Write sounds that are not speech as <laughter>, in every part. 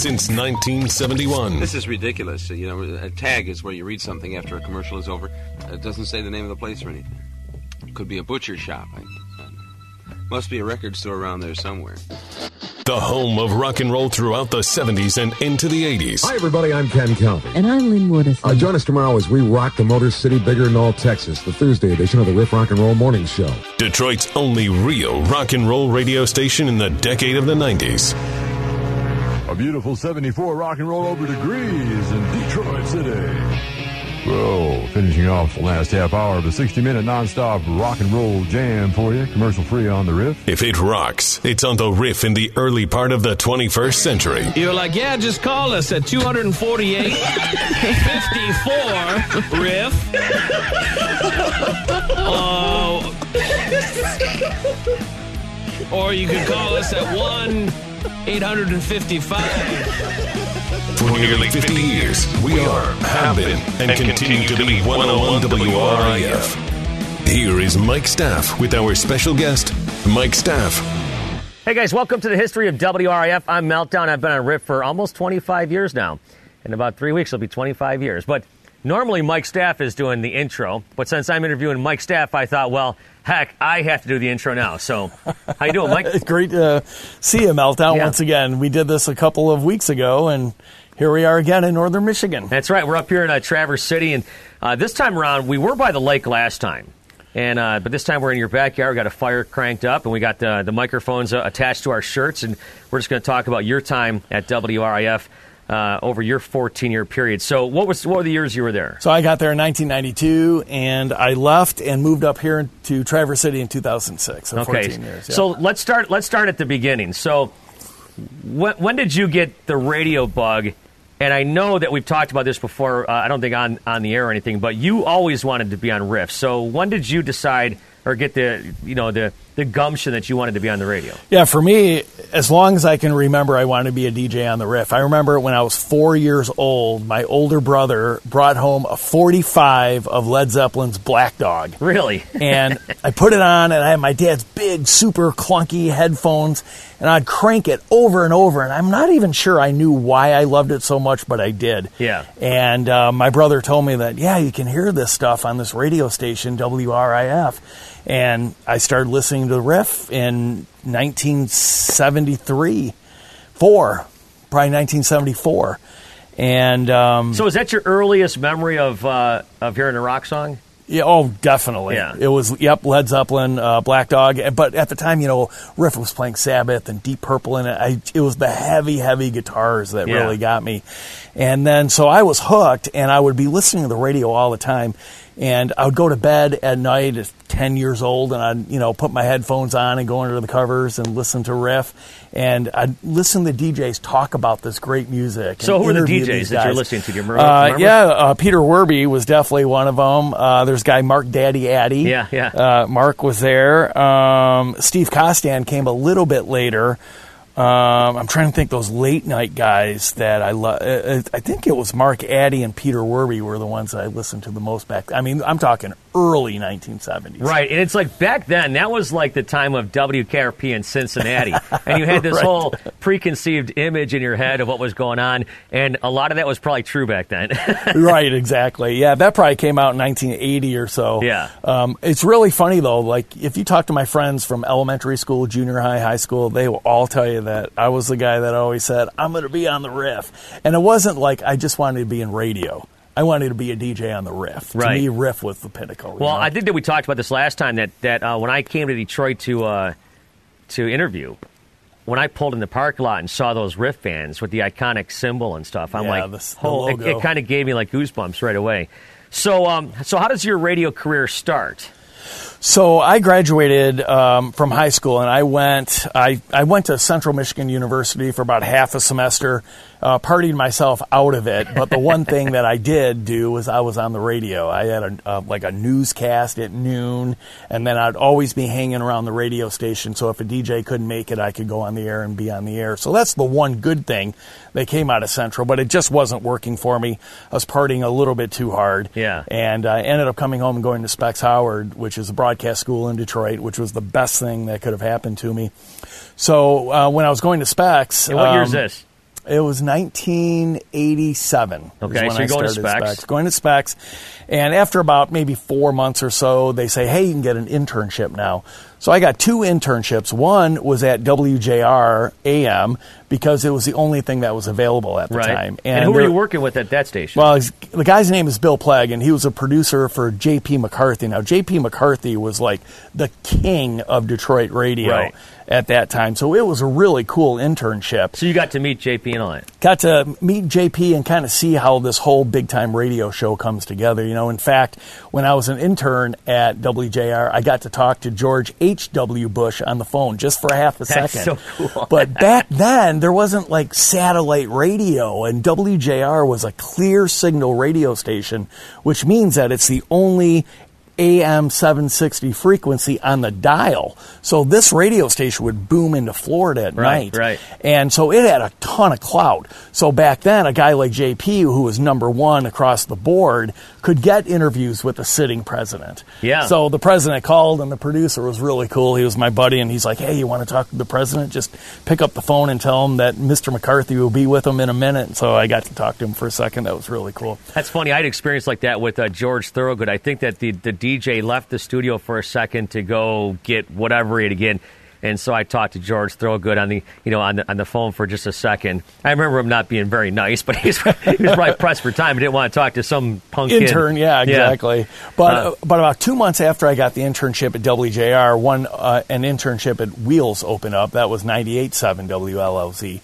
since 1971. This is ridiculous. You know, a tag is where you read something after a commercial is over. It doesn't say the name of the place or anything. It could be a butcher shop. I, must be a record store around there somewhere. The home of rock and roll throughout the 70s and into the 80s. Hi, everybody. I'm Ken Calvin. And I'm Lynn Woodison. Uh, join us tomorrow as we rock the Motor City Bigger than all Texas, the Thursday edition of the Riff Rock and Roll Morning Show. Detroit's only real rock and roll radio station in the decade of the 90s. A beautiful 74 rock and roll over degrees in Detroit City. Well, finishing off the last half hour of a 60 minute nonstop rock and roll jam for you, commercial free on the riff. If it rocks, it's on the riff in the early part of the 21st century. You're like, yeah, just call us at 248 54 riff. Oh. <laughs> or you could call us at 1 855 for nearly 50 years, we are, have been, and continue to be 101 WRIF. Here is Mike Staff with our special guest, Mike Staff. Hey guys, welcome to the history of WRIF. I'm Meltdown. I've been on RIF for almost 25 years now. In about three weeks, it'll be 25 years. But normally Mike Staff is doing the intro. But since I'm interviewing Mike Staff, I thought, well, heck, I have to do the intro now. So, how you doing, Mike? <laughs> Great to see you, Meltdown, yeah. once again. We did this a couple of weeks ago, and here we are again in northern Michigan. That's right. We're up here in uh, Traverse City, and uh, this time around, we were by the lake last time. And uh, but this time we're in your backyard. We got a fire cranked up, and we got the, the microphones uh, attached to our shirts, and we're just going to talk about your time at WRIF. Uh, over your 14 year period. So, what was what were the years you were there? So, I got there in 1992, and I left and moved up here to Traverse City in 2006. So okay. Years, yeah. So let's start. Let's start at the beginning. So, when, when did you get the radio bug? And I know that we've talked about this before. Uh, I don't think on on the air or anything, but you always wanted to be on Riff. So when did you decide or get the you know the the gumption that you wanted to be on the radio? Yeah, for me, as long as I can remember, I wanted to be a DJ on the riff. I remember when I was four years old, my older brother brought home a 45 of Led Zeppelin's Black Dog. Really? <laughs> and I put it on, and I had my dad's big, super clunky headphones, and I'd crank it over and over. And I'm not even sure I knew why I loved it so much, but I did. Yeah. And uh, my brother told me that, yeah, you can hear this stuff on this radio station, WRIF. And I started listening to the riff in 1973, four, probably 1974. And um, so, is that your earliest memory of uh, of hearing a rock song? Yeah, oh, definitely. Yeah. It was, yep, Led Zeppelin, uh, Black Dog. But at the time, you know, Riff was playing Sabbath and Deep Purple, and I, it was the heavy, heavy guitars that yeah. really got me. And then, so I was hooked, and I would be listening to the radio all the time. And I would go to bed at night at 10 years old and I'd, you know, put my headphones on and go under the covers and listen to riff. And I'd listen to the DJs talk about this great music. So who are the DJs that you're listening to? Do you remember? Uh, yeah, uh, Peter Werbe was definitely one of them. Uh, there's a guy, Mark Daddy Addy. Yeah, yeah. Uh, Mark was there. Um, Steve Kostan came a little bit later. Um, I'm trying to think those late night guys that I love. Uh, uh, I think it was Mark Addy and Peter Werbe were the ones that I listened to the most back. I mean, I'm talking early 1970s. Right, and it's like back then that was like the time of WKRP in Cincinnati, and you had <laughs> this right. whole preconceived image in your head of what was going on, and a lot of that was probably true back then. <laughs> right, exactly. Yeah, that probably came out in 1980 or so. Yeah. Um, it's really funny though. Like if you talk to my friends from elementary school, junior high, high school, they will all tell you that I was the guy that always said I'm going to be on the riff, and it wasn't like I just wanted to be in radio. I wanted to be a DJ on the riff. Right. To me, riff was the pinnacle. Well, know? I think that we talked about this last time that that uh, when I came to Detroit to uh, to interview, when I pulled in the parking lot and saw those riff fans with the iconic symbol and stuff, I'm yeah, like, the, oh, it, it kind of gave me like goosebumps right away. So, um, so how does your radio career start? So I graduated um, from high school, and I went. I, I went to Central Michigan University for about half a semester uh, partied myself out of it. But the one thing that I did do was I was on the radio. I had a, uh, like a newscast at noon, and then I'd always be hanging around the radio station. So if a DJ couldn't make it, I could go on the air and be on the air. So that's the one good thing that came out of Central, but it just wasn't working for me. I was partying a little bit too hard. Yeah. And I ended up coming home and going to Specs Howard, which is a broadcast school in Detroit, which was the best thing that could have happened to me. So uh, when I was going to Specs. And what um, year is this? It was 1987. Okay, when so you're I going to started Specs. Going to Specs, and after about maybe four months or so, they say, "Hey, you can get an internship now." So I got two internships. One was at WJR AM because it was the only thing that was available at the Right. time. And, who were you working with at that station? well, the guy's name is Bill Plegg, and he was a producer for J.P. McCarthy. Now, J.P. McCarthy was like the king of Detroit radio Right. At that time, so it was a really cool internship. so you got to meet JP and all that. Got to meet JP and kind of see how this whole big time radio show comes together. You know, in fact, when I was an intern at WJR, I got to talk to George H.W. Bush on the phone just for half a <laughs> That's second. so cool. But back then, there wasn't like satellite radio, and WJR was a clear signal radio station, which means that it's the only AM 760 frequency on the dial. So this radio station would boom into Florida at Right, night. right. And so it had a ton of clout. So back then, a guy like JP, who was number one across the board, could get interviews with the sitting president. Yeah. So the president called, and the producer was really cool. He was my buddy, and he's like, "Hey, you want to talk to the president? Just pick up the phone and tell him that Mr. McCarthy will be with him in a minute." So I got to talk to him for a second. That was really cool. That's funny. I had experience like that with uh, George Thorogood. I think that the, the DJ left the studio for a second to go get whatever had again. And so I talked to George Thorogood on the you know on the on the phone for just a second. I remember him not being very nice, <laughs> but he's he was probably pressed for time. He didn't want to talk to some punk kid. intern. Yeah, exactly. But Uh, uh, but about two months after I got the internship at WJR, one uh, an internship at Wheels opened up. That was ninety eight seven WLLZ.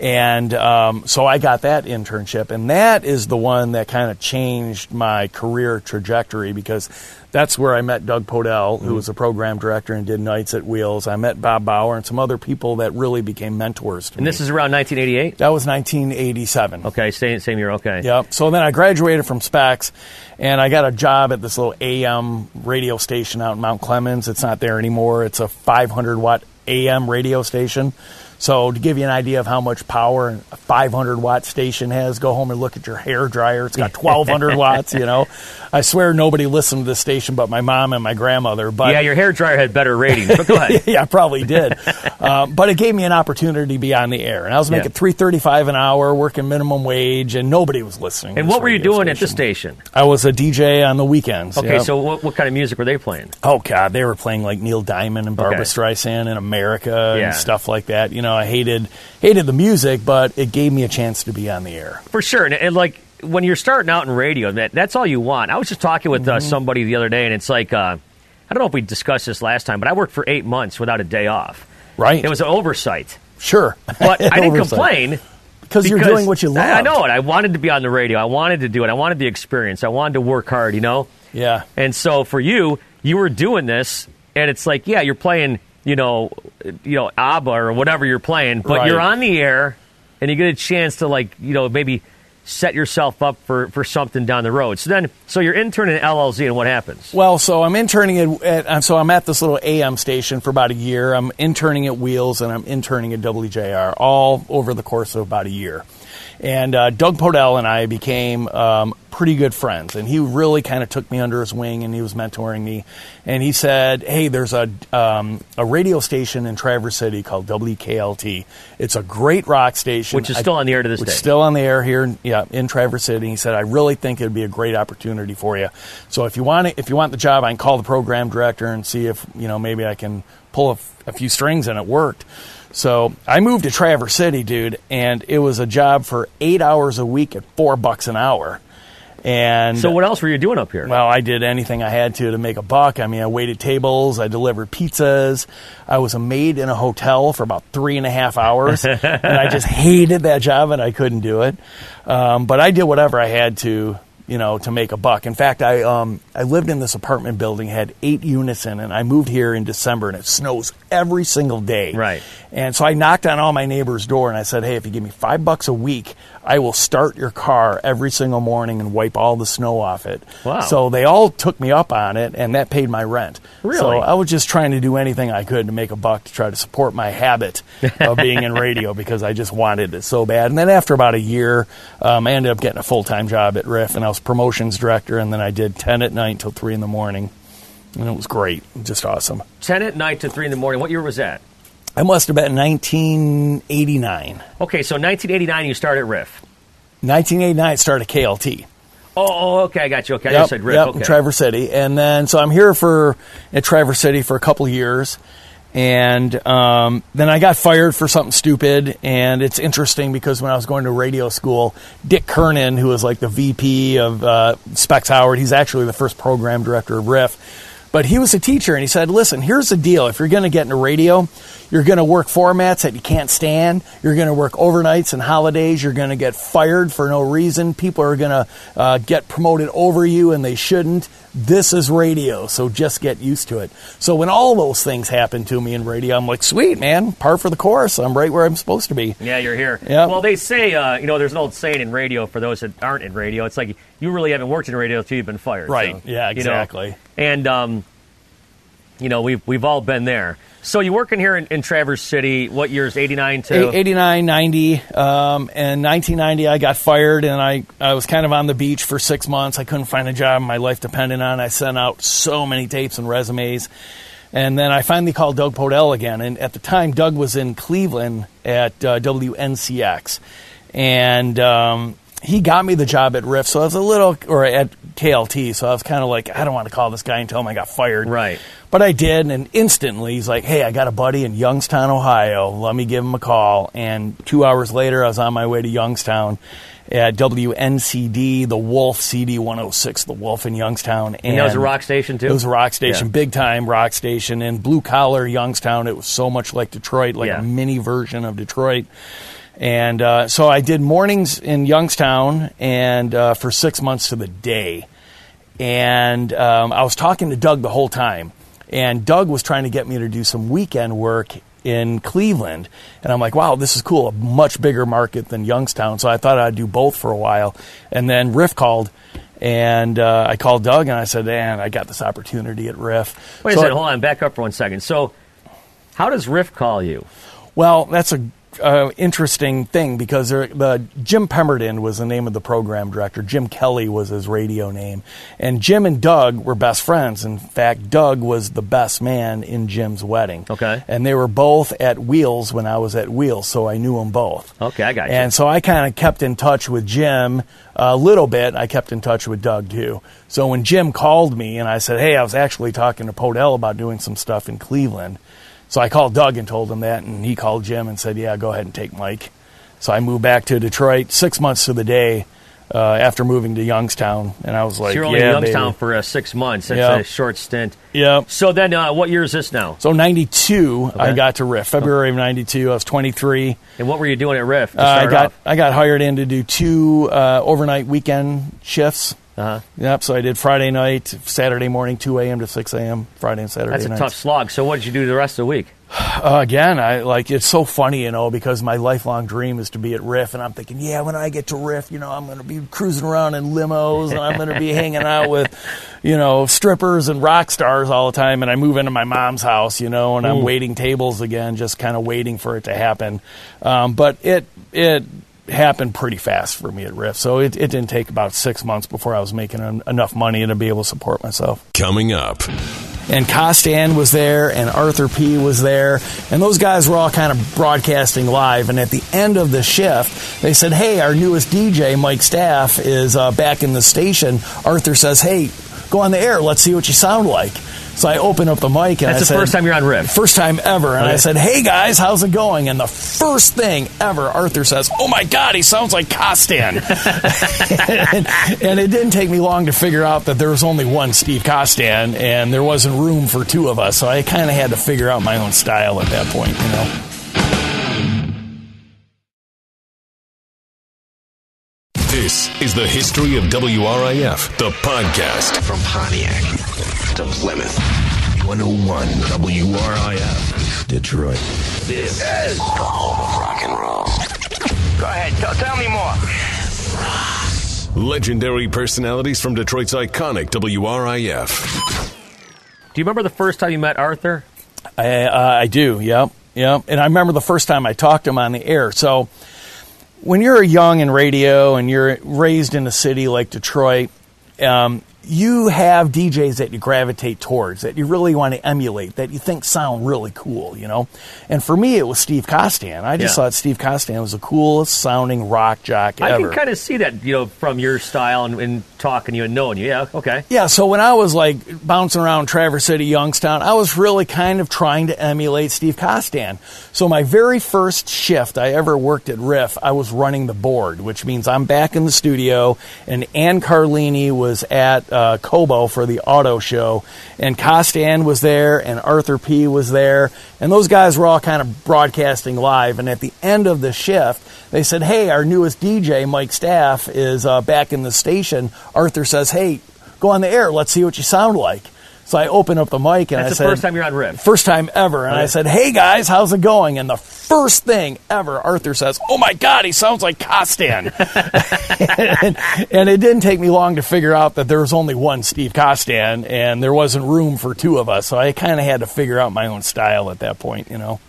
And um, so I got that internship, and that is the one that kind of changed my career trajectory because that's where I met Doug Podell, Mm-hmm. who was a program director and did nights at Wheels. I met Bob Bauer and some other people that really became mentors to And me. this is around 1988. that was 1987. Okay, same same year. Okay. Yep. So then I graduated from Specs, and I got a job at this little AM radio station out in Mount Clemens. It's not there anymore. It's a 500 watt AM radio station. So to give you an idea of how much power a 500 watt station has, go home and look at your hair dryer. It's got 1200 <laughs> watts. You know, I swear nobody listened to this station but my mom and my grandmother. But Yeah, your hair dryer had better ratings. But go ahead. <laughs> yeah, I probably did. <laughs> uh, but it gave me an opportunity to be on the air, and I was making Yeah. three thirty-five an hour, working minimum wage, and nobody was listening. And what were you doing at the station. station? I was a DJ on the weekends. Okay, so what, what kind of music were they playing? oh god, they were playing like Neil Diamond and Barbara Okay. Streisand and America Yeah. and stuff like that. You know, I hated hated the music, but it gave me a chance to be on the air. For sure, and, and like when you're starting out in radio, that that's all you want. I was just talking with Mm-hmm. uh, somebody the other day, and it's like uh, I don't know if we discussed this last time, but I worked for eight months without a day off. Right? It was an oversight, sure, but <laughs> I didn't Oversight. complain because you're doing what you love. I, I know it. I wanted to be on the radio. I wanted to do it. I wanted the experience. I wanted to work hard. You know. Yeah. And so for you, you were doing this, and it's like, yeah, you're playing, you know, you know, ABBA or whatever you're playing, but Right. you're on the air, and you get a chance to like, you know, maybe set yourself up for, for something down the road. So then, so you're interning at LLZ, and what happens? Well, so I'm interning at, at uh, so I'm at this little AM station for about a year. I'm interning at Wheels and I'm interning at WJR all over the course of about a year. And uh, Doug Podell and I became um, pretty good friends, and he really kind of took me under his wing, and he was mentoring me. And he said, "Hey, there's a um, a radio station in Traverse City called WKLT. It's a great rock station, Which is still on the air to this which day. Still on the air here, in- yeah, in Traverse City. He said, "I really think it'd be a great opportunity for you. So if you want it, if you want the job, I can call the program director and see if you know maybe I can pull a, f- a few strings." And it worked. So I moved to Traverse City, dude, and it was a job for eight hours a week at four bucks an hour. And So what else were you doing up here? well, I did anything I had to to make a buck. I mean, I waited tables, I delivered pizzas, I was a maid in a hotel for about three and a half hours, <laughs> and I just hated that job and I couldn't do it. Um, but I did whatever I had to, you know, to make a buck. In fact, I um, I lived in this apartment building, had eight units in, and I moved here in December, and it snows every single day. Right. And so I knocked on all my neighbors' door and I said, "Hey, if you give me five bucks a week, I will start your car every single morning and wipe all the snow off it." Wow. So they all took me up on it, and that paid my rent. Really? So I was just trying to do anything I could to make a buck to try to support my habit of <laughs> being in radio because I just wanted it so bad. And then after about a year, um, I ended up getting a full time job at Riff, and I was promotions director, and then I did ten at night till three in the morning, and it was great, just awesome. Ten at night to three in the morning. What year was that? I must have been 1989. Okay, so 1989 you started Riff. 1989, I started KLT. Oh, oh, okay, I got you. Okay, I Yep, just said Riff. yep, okay. in Traverse City, and then so I'm here for at Traverse City for a couple years, and um, then I got fired for something stupid. And it's interesting because when I was going to radio school, Dick Kernan, who was like the VP of uh, Specs Howard, he's actually the first program director of Riff. But he was a teacher, and he said, "Listen, here's the deal: if you're going to get into radio, you're going to work formats that you can't stand. You're going to work overnights and holidays. You're going to get fired for no reason. People are going to uh, get promoted over you, and they shouldn't. This is radio, so just get used to it." So when all those things happen to me in radio, I'm like, "Sweet man, par for the course. I'm right where I'm supposed to be." Yeah, you're here. Yep. Well, they say, uh, you know, there's an old saying in radio for those that aren't in radio. It's like you really haven't worked in radio until you've been fired. Right. So, Yeah, you know. exactly. and um, you know, we've we've all been there. So you working here in, in Traverse City? What years? 89 to. Eight- 89, 90. Um, and 1990, I got fired, and I, I was kind of on the beach for six months. I couldn't find a job my life depended on. I sent out so many tapes and resumes. And then I finally called Doug Podell again. And at the time, Doug was in Cleveland at uh, WNCX. And um, he got me the job at Riff. So I was a little, or at KLT. So I was kind of like, I don't want to call this guy and tell him I got fired. Right. But I did, and instantly he's like, "Hey, I got a buddy in Youngstown, Ohio. Let me give him a call." And two hours later, I was on my way to Youngstown at WNCD, the Wolf CD 106, the Wolf in Youngstown. and that was a rock station too. It was a rock station, Yeah. big time rock station, and blue collar Youngstown. It was so much like Detroit, like Yeah. a mini version of Detroit. And uh, so I did mornings in Youngstown, and uh, for six months to the day and um, I was talking to Doug the whole time. And Doug was trying to get me to do some weekend work in Cleveland. And I'm like, wow, this is cool. A much bigger market than Youngstown. So I thought I'd do both for a while. And then Riff called. And uh, I called Doug and I said, man, I got this opportunity at Riff. Wait a So- second. Hold on. Back up for one second. So, how does Riff call you? Well, that's a uh, interesting thing because there, the Jim Pemberton was the name of the program director. Jim Kelly was his radio name, and Jim and Doug were best friends. In fact, Doug was the best man in Jim's wedding. Okay. and they were both at Wheels when I was at Wheels, so I knew them both. Okay, I got you. And so I kind of kept in touch with Jim a little bit. I kept in touch with Doug too. So when Jim called me and I said, "Hey, I was actually talking to Podell about doing some stuff in Cleveland," so I called Doug and told him that, and he called Jim and said, "Yeah, go ahead and take Mike." So I moved back to Detroit six months to the day uh, after moving to Youngstown, and I was like, So you're only "Yeah, in Youngstown baby." for uh, six months. That's Yeah. a short stint. Yeah. So then, uh, what year is this now? So '92, I got to Riff. February of '92, I was 23. And what were you doing at Riff? Uh, I got off? I got hired in to do two uh, overnight weekend shifts. Uh-huh. Yep. So I did Friday night, Saturday morning, 2 a.m. to 6 a.m. Friday and Saturday That's a nights. tough slog. So what did you do the rest of the week? Uh, again, I like it's so funny, you know, because my lifelong dream is to be at Riff, and I'm thinking, yeah, when I get to Riff, you know, I'm going to be cruising around in limos, and I'm going to be hanging out <laughs> with, you know, strippers and rock stars all the time. And I move into my mom's house, you know, and I'm waiting tables again, just kind of waiting for it to happen. Um, but it it happened pretty fast for me at Riff, so it, it didn't take about six months before I was making en- enough money to be able to support myself Coming up. and Kostan was there, and Arthur P was there, and those guys were all kind of broadcasting live. And at the end of the shift, they said, "Hey, our newest DJ, Mike Staff, is uh, back in the station." Arthur says, "Hey, go on the air. Let's see what you sound like." So I open up the mic, and That's I the said, first time you're on Riff. First time ever. And I said, Hey guys, how's it going? And the first thing ever, Arthur says, Oh my God, he sounds like Kostan. <laughs> and, and it didn't take me long to figure out that there was only one Steve Kostan and there wasn't room for two of us. So I kind of had to figure out my own style at that point, you know. The history of WRIF, the podcast. From Pontiac to Plymouth. 101 WRIF. Detroit. This is the home of rock and roll. Go ahead, tell, tell me more. Legendary personalities from Detroit's iconic WRIF. Do you remember the first time you met Arthur? I, uh, I do, yep, yep. And I remember the first time I talked to him on the air. So when you're young in radio and you're raised in a city like Detroit, um, you have DJs that you gravitate towards, that you really want to emulate, that you think sound really cool, you know? And for me, it was Steve Kostan. I just Yeah. thought Steve Kostan was the coolest sounding rock jock I ever. can kind of see that, you know, from your style and, and talking to you and knowing you. Yeah, okay. Yeah, so when I was like bouncing around Traverse City, Youngstown, I was really kind of trying to emulate Steve Kostan. So my very first shift I ever worked at Riff, I was running the board, which means I'm back in the studio, and Ann Carlini was at uh, Cobo for the auto show, and Kostan was there, and Arthur P was there, and those guys were all kind of broadcasting live. And at the end of the shift, they said, "Hey, our newest DJ, Mike Staff, is uh, back in the station." Arthur says, "Hey, go on the air. Let's see what you sound like." So I open up the mic and That's I the said, first time you're on Riff. First time ever. And I said, Hey guys, how's it going? And the first thing ever, Arthur says, Oh my God, he sounds like Kostan. <laughs> and, and it didn't take me long to figure out that there was only one Steve Kostan and there wasn't room for two of us. So I kind of had to figure out my own style at that point, you know.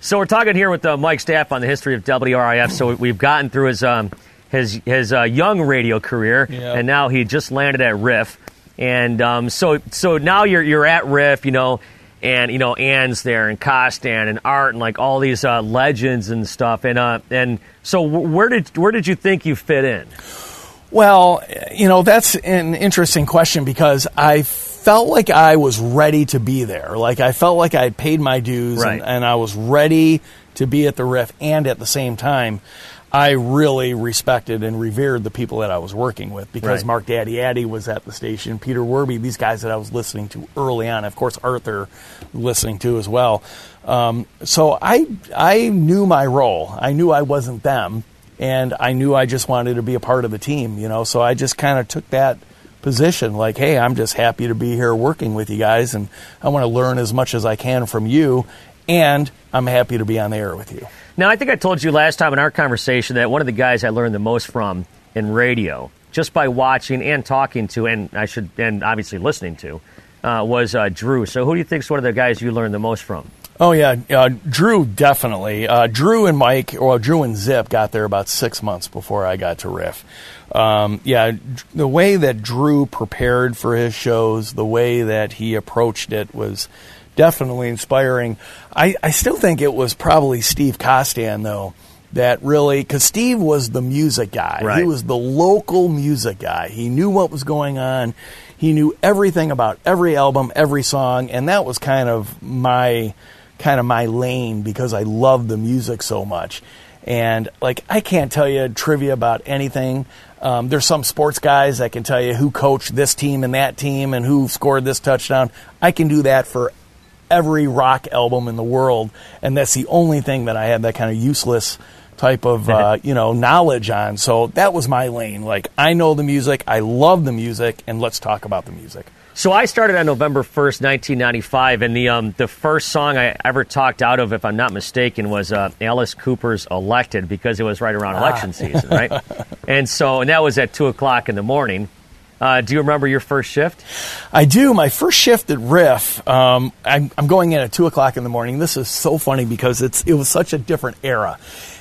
So we're talking here with uh, Mike Staff on the history of WRIF. So we- we've gotten through his um, his his uh, young radio career, Yeah. and now he just landed at Riff. And um, so so now you're you're at Riff, you know, and you know Ann's there, and Kostan, and Art, and like all these uh, legends and stuff. And uh, and so where did where did you think you fit in? Well, you know, that's an interesting question because I felt like I was ready to be there. Like I felt like I paid my dues Right. and, and I was ready to be at the riff and at the same time I really respected and revered the people that I was working with because Right. Mark Daddy Addy was at the station, Peter Werbe, these guys that I was listening to early on, of course Arthur listening to as well. Um, so I I knew my role. I knew I wasn't them and I knew I just wanted to be a part of the team, you know. So I just kind of took that position like, hey, I'm just happy to be here working with you guys and I want to learn as much as I can from you and I'm happy to be on the air with you. Now, I think I told you last time in our conversation that one of the guys I learned the most from in radio, just by watching and talking to, and I should, and obviously listening to, uh, was uh, Drew. So, who do you think is one of the guys you learned the most from? Oh yeah, uh, Drew definitely. Uh, Drew and Mike, or Drew and Zip, got there about six months before I got to Riff. Um, yeah, the way that Drew prepared for his shows, the way that he approached it was definitely inspiring. I, I still think it was probably Steve Kostan though that really because Steve was the music guy. He was the local music guy. He knew what was going on. He knew everything about every album, every song, and that was kind of my kind of my lane because I love the music so much. And like I can't tell you trivia about anything. Um, there's some sports guys that can tell you who coached this team and that team and who scored this touchdown. I can do that for every rock album in the world, and that's the only thing that I have that kind of useless type of uh, <laughs> you know knowledge on. So that was my lane. Like I know the music, I love the music, and let's talk about the music. So I started on November first, nineteen ninety five, and the um, the first song I ever talked out of, if I'm not mistaken, was uh, Alice Cooper's "Elected" because it was right around election season, right? <laughs> and so, and that was at two o'clock in the morning. Uh, do you remember your first shift? I do. My first shift at Riff, um, I'm, I'm going in at two o'clock in the morning. This is so funny because it's it was such a different era.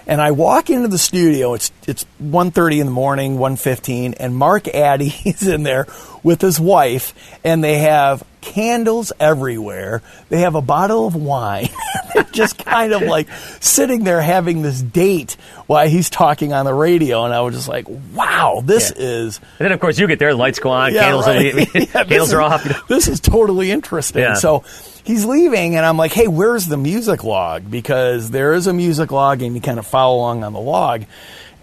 And I walk into the studio. It's it's 1.30 in the morning, 1.15, and Mark Addy <laughs> is in there with his wife, and they have candles everywhere. They have a bottle of wine. <laughs> They're just kind of like sitting there having this date while he's talking on the radio. And I was just like, wow, this Yeah. is And then, of course, you get there, the lights go on, yeah, candles, are, right. <laughs> Yeah, this candles is- are off. you know. This is totally interesting. Yeah. So he's leaving, and I'm like, hey, where's the music log? Because there is a music log, and you kind of follow along on the log.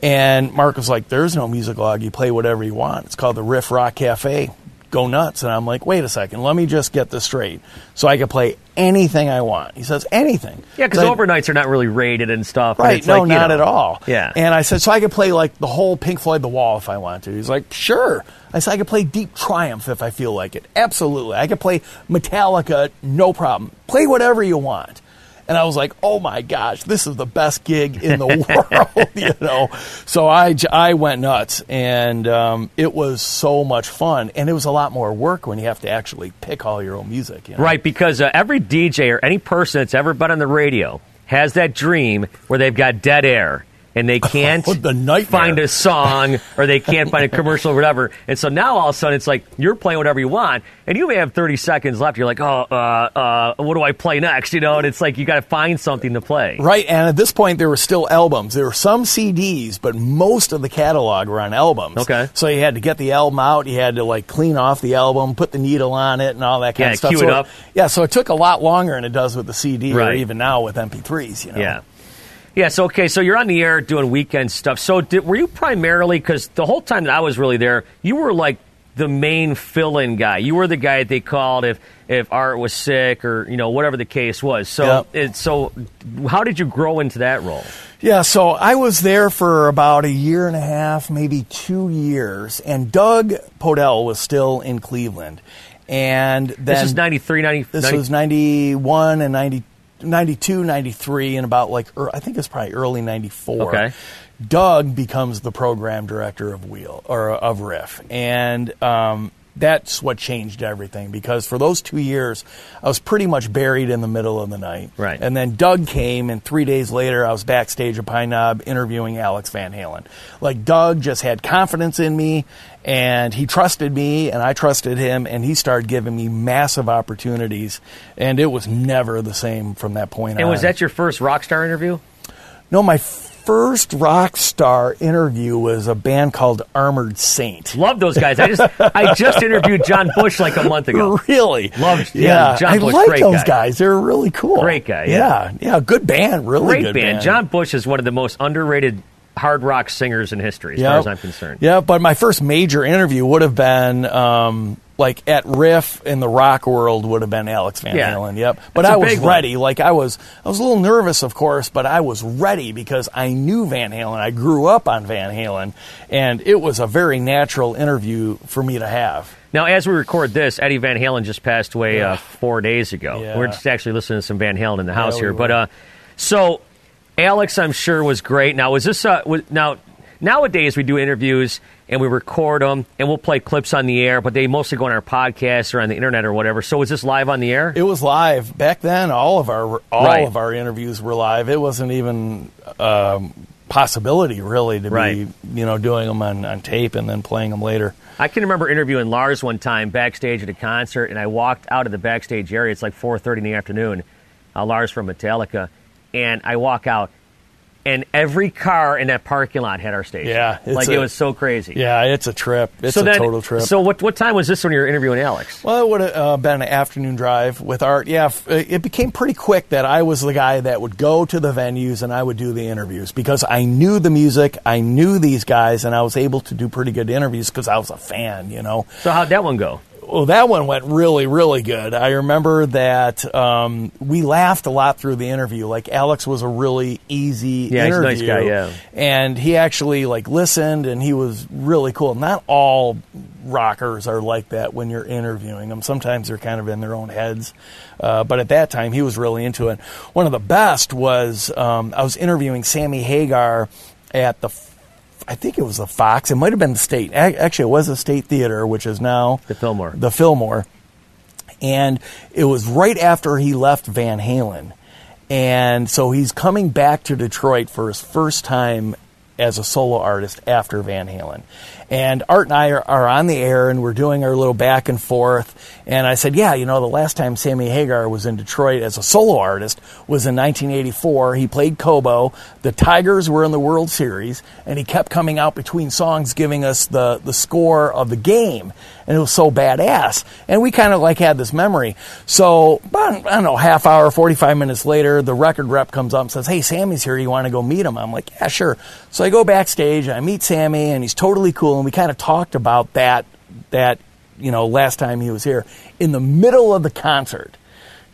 And Mark was like, there's no music log. You play whatever you want. It's called the Riff Rock Cafe. Go nuts. And I'm like, wait a second. Let me just get this straight. So I can play anything I want. He says, anything. Yeah, because So I- overnights are not really rated and stuff. Right, it's no, like, not know. at all. Yeah. And I said, so I could play like the whole Pink Floyd The Wall if I want to. He's like, sure. I said, I could play Deep Triumph if I feel like it. Absolutely. I could play Metallica, no problem. Play whatever you want. And I was like, oh my gosh, this is the best gig in the <laughs> world, you know. So I, I went nuts, and um, it was so much fun. And it was a lot more work when you have to actually pick all your own music. You know? Right, because uh, every DJ or any person that's ever been on the radio has that dream where they've got dead air and they <laughs> can't the nightmare. find a song or they can't find a commercial or whatever. And so now all of a sudden it's like you're playing whatever you want, and you may have 30 seconds left. You're like, oh, uh, uh, what do I play next? You know, and it's like you got to find something to play. Right, and at this point there were still albums. There were some CDs, but most of the catalog were on albums. Okay. So you had to get the album out. You had to like clean off the album, put the needle on it, and all that kind Yeah, of stuff. cue so it up. Yeah, so it took a lot longer than it does with the CD, or even now with MP3s. You know. Yeah. Yeah, so okay, so you're on the air doing weekend stuff. So did, were you primarily because the whole time that I was really there, you were like the main fill-in guy. You were the guy that they called if if Art was sick or you know whatever the case was. So Yep. it, so how did you grow into that role? Yeah, so I was there for about a year and a half, maybe two years, and Doug Podell was still in Cleveland. And then this is 93, 90, This 90 was 91 and 90, 92, 93, and about like, I think it's probably early 94. Okay. Doug becomes the program director of Wheel, or of Riff. And, um, that's what changed everything because for those two years, I was pretty much buried in the middle of the night. Right. And then Doug came, and three days later, I was backstage at Pine Knob interviewing Alex Van Halen. Like, Doug just had confidence in me, and he trusted me, and I trusted him, and he started giving me massive opportunities, and it was never the same from that point and on. And was that your first rock star interview? No, my first rock star interview was a band called Armored Saint. Love those guys. I just I just interviewed John Bush like a month ago. <laughs> Really? Loved- yeah, yeah. John I Bush, like those guy. guys. They're really cool. Great guy, yeah. Yeah, yeah, good band. Really Great good band. John Bush is one of the most underrated hard rock singers in history, as far as I'm concerned. Yeah, but my first major interview would have been um, like at Riff in the rock world would have been Alex Van Yeah. Halen. Yep. But That's I was big one. ready. Like I was I was a little nervous of course, but I was ready because I knew Van Halen. I grew up on Van Halen and it was a very natural interview for me to have. Now, as we record this, Eddie Van Halen just passed away uh, four days ago. Yeah. We're just actually listening to some Van Halen in the house here. were. But uh, so, Alex, I'm sure was great. Now, was this uh, was, now? Nowadays, we do interviews and we record them, and we'll play clips on the air. But they mostly go on our podcast or on the internet or whatever. So, was this live on the air? It was live back then. All of our all Right. of our interviews were live. It wasn't even um, possibility really to Right. be you know doing them on, on tape and then playing them later. I can remember interviewing Lars one time backstage at a concert, and I walked out of the backstage area. It's like 4:30 in the afternoon. Uh, Lars from Metallica, and I walk out, and every car in that parking lot had our station. Yeah, like a- it was so crazy. Yeah, it's a trip. It's so a then, total trip. So what what time was this when you were interviewing Alex? Well, it would have uh, been an afternoon drive with Art. Yeah, f- uh, it became pretty quick that I was the guy that would go to the venues and I would do the interviews because I knew the music, I knew these guys, and I was able to do pretty good interviews because I was a fan, you know. So how'd that one go? Well, that one went really, really good. I remember that um, we laughed a lot through the interview. Like Alex was a really easy Yeah, he's a interview, nice guy, yeah. and he actually like listened, and he was really cool. Not all rockers are like that when you're interviewing them. Sometimes they're kind of in their own heads, uh, but at that time he was really into it. One of the best was um, I was interviewing Sammy Hagar at the I think it was the Fox. It might have been the State. Actually, it was the State Theater, which is now The Fillmore. The Fillmore. And it was right after he left Van Halen. And so he's coming back to Detroit for his first time as a solo artist after Van Halen. And Art and I are, are on the air and we're doing our little back and forth. And I said, Yeah, you know, the last time Sammy Hagar was in Detroit as a solo artist was in 1984. He played Cobo. The Tigers were in the World Series. And he kept coming out between songs giving us the, the score of the game. And it was so badass. And we kind of like had this memory. So, about, I don't know, half hour, 45 minutes later, the record rep comes up and says, Hey, Sammy's here. You want to go meet him? I'm like, Yeah, sure. So I go backstage, I meet Sammy, and he's totally cool. And we kind of talked about that, that, you know, last time he was here. In the middle of the concert,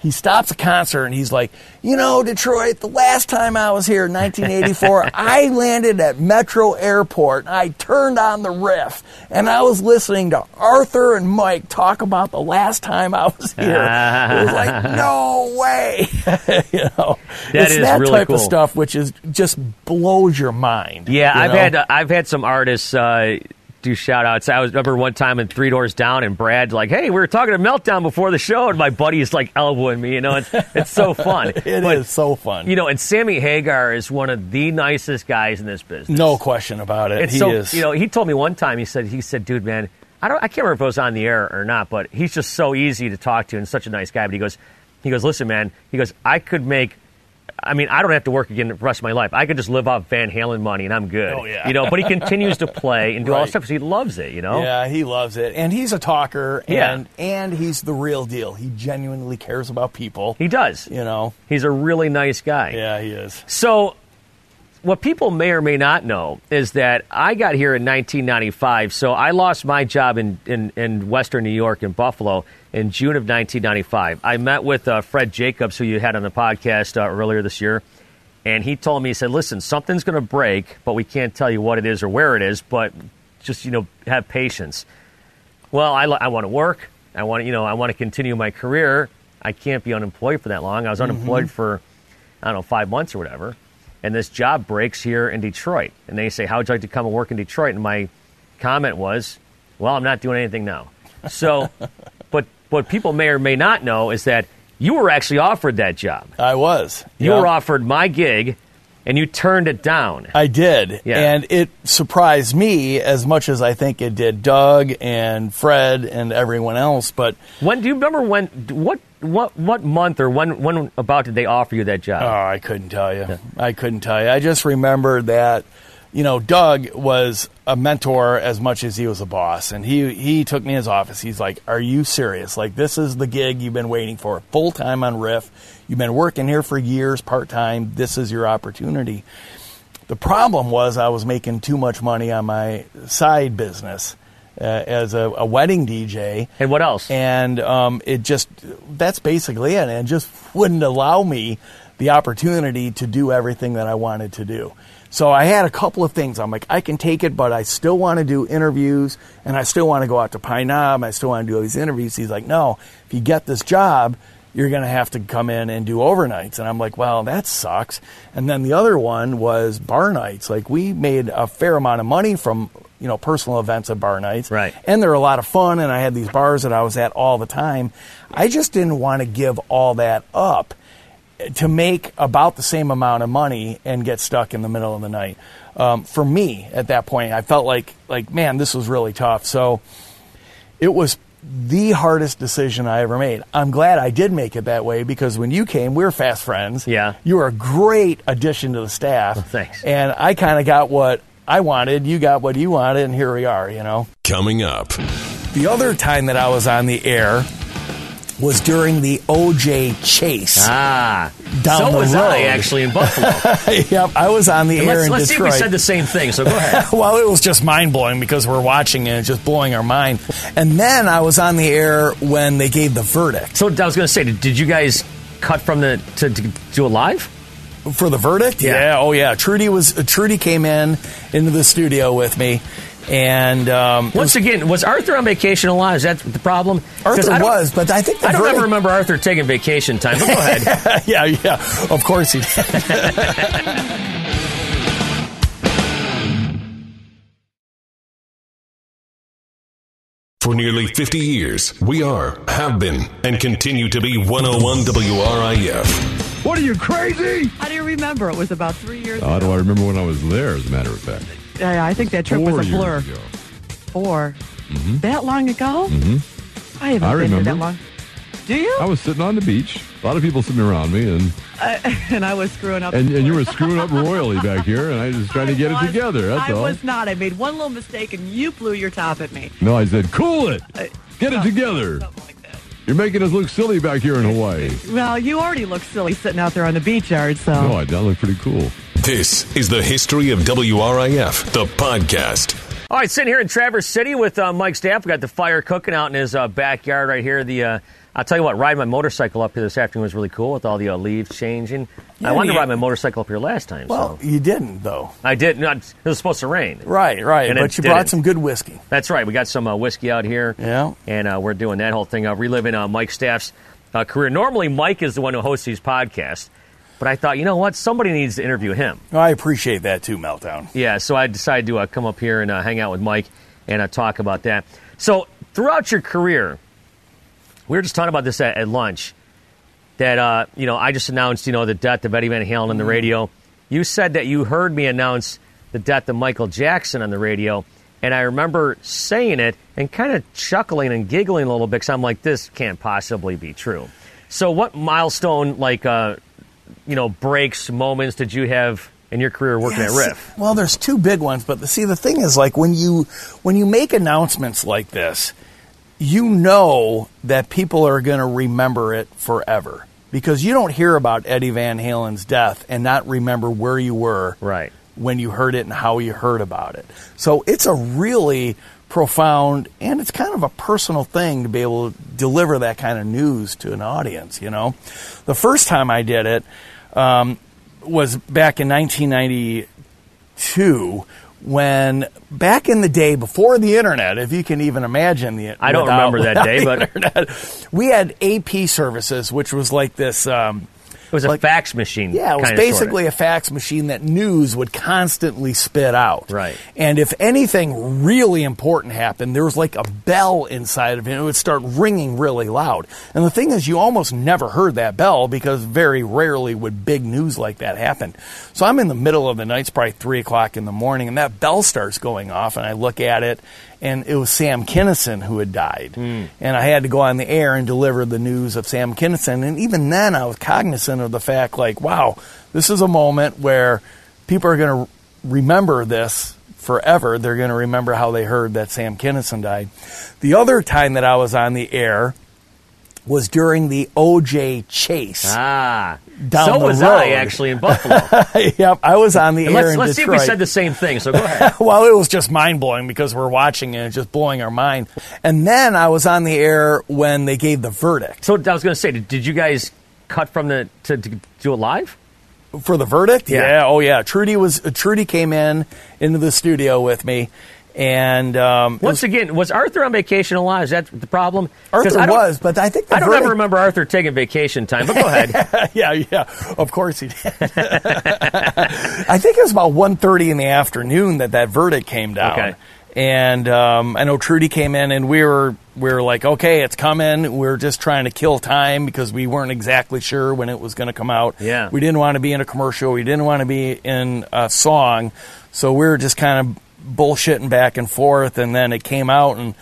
he stops a concert and he's like, You know, Detroit, the last time I was here in 1984, <laughs> I landed at Metro Airport and I turned on the riff and I was listening to Arthur and Mike talk about the last time I was <laughs> here. it was like, No way. <laughs> you know, That it's is that really type cool. of stuff which is just blows your mind. Yeah, you I've know? had uh, I've had some artists uh, do shout outs. I was remember one time in Three Doors Down, and Brad like, "Hey, we were talking to Meltdown before the show," and my buddy is like elbowing me. You know, it's it's so <laughs> fun. It is But, so fun. You know, and Sammy Hagar is one of the nicest guys in this business. no question about it. It's he so is. you know he told me one time he said he said dude man I don't I can't remember if it was on the air or not but he's just so easy to talk to and such a nice guy but he goes he goes listen man he goes I could make I mean I don't have to work again the rest of my life I could just live off Van Halen money and I'm good Oh, yeah. you know but he <laughs> continues to play and do all Right. this stuff because he loves it you know Yeah, he loves it, and he's a talker, Yeah. and and he's the real deal. He genuinely cares about people. he does You know, he's a really nice guy yeah, he is. So, what people may or may not know is that I got here in 1995. So, I lost my job in, in, in Western New York in Buffalo in June of 1995. I met with uh, Fred Jacobs, who you had on the podcast uh, earlier this year. And he told me, he said, listen, something's going to break, but we can't tell you what it is or where it is, but just, you know, have patience. Well, I, I want to work. I want to, you know, I want to continue my career. I can't be unemployed for that long. I was unemployed for, I don't know, five months or whatever. And this job breaks here in Detroit. And they say, How would you like to come and work in Detroit? And my comment was, Well, I'm not doing anything now. So, <laughs> what people may or may not know is that you were actually offered that job. I was. You Yeah. were offered my gig, and you turned it down. I did. Yeah. And it surprised me as much as I think it did Doug and Fred and everyone else. But When do you remember when? What what what month or when when about did they offer you that job? oh, I couldn't tell you. I couldn't tell you. I just remember that, you know, Doug was a mentor as much as he was a boss. And he, he took me in his office. He's like, Are you serious? Like, this is the gig you've been waiting for. Full time on Riff. You've been working here for years, part time. This is your opportunity. The problem was I was making too much money on my side business uh, as a, a wedding DJ. and what else? And um, it just, that's basically it. And just wouldn't allow me the opportunity to do everything that I wanted to do. So I had a couple of things. I'm like, I can take it, but I still want to do interviews and I still want to go out to Pine Knob. I still want to do all these interviews. He's like, no, if you get this job, you're going to have to come in and do overnights. And I'm like, well, that sucks. And then the other one was bar nights. Like we made a fair amount of money from, you know, personal events at bar nights. Right. And they're a lot of fun. And I had these bars that I was at all the time. I just didn't want to give all that up to make about the same amount of money and get stuck in the middle of the night. Um, for me, at that point, I felt like like man, this was really tough. So it was the hardest decision I ever made. I'm glad I did make it that way because when you came, we were fast friends. Yeah. you were a great addition to the staff. thanks. And I kind of got what I wanted. You got what you wanted, and here we are. You know. Coming up, The other time that I was on the air was during the OJ chase. ah, Down so the was I road. actually in Buffalo. <laughs> yep, I was on the air let's in let's see if we said the same thing. So go ahead. <laughs> well, it was just mind blowing because we're watching and it's just blowing our mind. And then I was on the air when they gave the verdict So I was going to say, did, did you guys cut from the to, to do it live? for the verdict. Yeah. oh yeah. Trudy was Trudy came in into the studio with me, and um, Once again, was Arthur on vacation a lot? Is that the problem? 'Cause Arthur I don't- was, but I think the I don't verdict, ever remember Arthur taking vacation time. But go ahead. <laughs> yeah, yeah. Of course he did. <laughs> for nearly 50 years, we are, have been, and continue to be 101 WRIF. What are you crazy? How do you remember? It was about three years How do. I remember when I was there? As a matter of fact, Yeah, I think that trip four was a years blur. ago. 4 That long ago? Mm-hmm. I haven't I been here that remember. long. Do you? I was sitting on the beach, a lot of people sitting around me, and <laughs> and I was screwing up. and, and you were <laughs> screwing up royally back here, and I was trying to get I it together. That's I all. was not. I made one little mistake, and you blew your top at me. No, I said, cool it, Uh, get it oh, together. Like. You're making us look silly back here in Hawaii. Well, you already look silly sitting out there on the beach yard. So No, I, that look pretty cool. This is the history of WRIF, the podcast. All right, sitting here in Traverse City with uh, Mike Staff. We got the fire cooking out in his uh, backyard right here. The uh, I'll tell you what, riding my motorcycle up here this afternoon was really cool with all the uh, leaves changing. I Yeah, wanted to ride my motorcycle up here last time. well, so you didn't though. I did. Not, it was supposed to rain. Right, right. And but you brought didn't. some good whiskey. That's right. We got some uh, whiskey out here. Yeah. And uh, we're doing that whole thing, uh, reliving uh, Mike Staff's uh, career. Normally, Mike is the one who hosts these podcasts, but I thought, you know what? Somebody needs to interview him. I appreciate that too, Meltdown. Yeah, so I decided to uh, come up here and uh, hang out with Mike. and uh, talk about that. So throughout your career, we were just talking about this at, at lunch. That uh, you know, I just announced you know the death of Eddie Van Halen on the radio. You said that you heard me announce the death of Michael Jackson on the radio, and I remember saying it and kind of chuckling and giggling a little bit because I'm like, this can't possibly be true. So, what milestone, like, uh, you know, breaks, moments did you have in your career working Yes. at Riff? Well, there's two big ones, but the, see, the thing is, like when you when you make announcements like this, you know that people are going to remember it forever because you don't hear about Eddie Van Halen's death and not remember where you were right when you heard it and how you heard about it. So it's a really profound and it's kind of a personal thing to be able to deliver that kind of news to an audience. You know, the first time I did it um, was back in 1992 when back in the day before the internet, if you can even imagine the I don't without- remember that day, <laughs> but- internet, we had AP services, which was like this. Um, It was a fax machine. yeah, it was kinda, sorta. basically a fax machine that news would constantly spit out. Right. And if anything really important happened, there was like a bell inside of it. And it would start ringing really loud. And the thing is, you almost never heard that bell because very rarely would big news like that happen. So I'm in the middle of the night, it's probably three o'clock in the morning, and that bell starts going off, and I look at it, and it was Sam Kinison who had died. And I had to go on the air and deliver the news of Sam Kinison. And even then, I was cognizant of the fact, like, wow, this is a moment where people are going to remember this forever. They're going to remember how they heard that Sam Kinison died. The other time that I was on the air was during the OJ chase. Ah, down so the was road. I actually in Buffalo. <laughs> yep, I was on the And air let's let's see if we said the same thing. So go ahead. <laughs> well, it was just mind blowing because we're watching it and it's just blowing our mind. And then I was on the air when they gave the verdict. So I was going to say, did, did you guys cut from the to, to do it live? For the verdict? Yeah. Oh yeah. Trudy was Trudy came in into the studio with me and um, Once again, was Arthur on vacation a lot? Is that the problem? Arthur was, but I think the I don't verdict, ever remember Arthur taking vacation time. But go ahead. <laughs> yeah, yeah. Of course he did. <laughs> I think it was about 1.30 in the afternoon that that verdict came down. Okay. And um, I know Trudy came in, and we were we were like, okay, it's coming. We are just trying to kill time because we weren't exactly sure when it was going to come out. Yeah. We didn't want to be in a commercial. We didn't want to be in a song. So we were just kind of bullshitting back and forth, and then it came out, and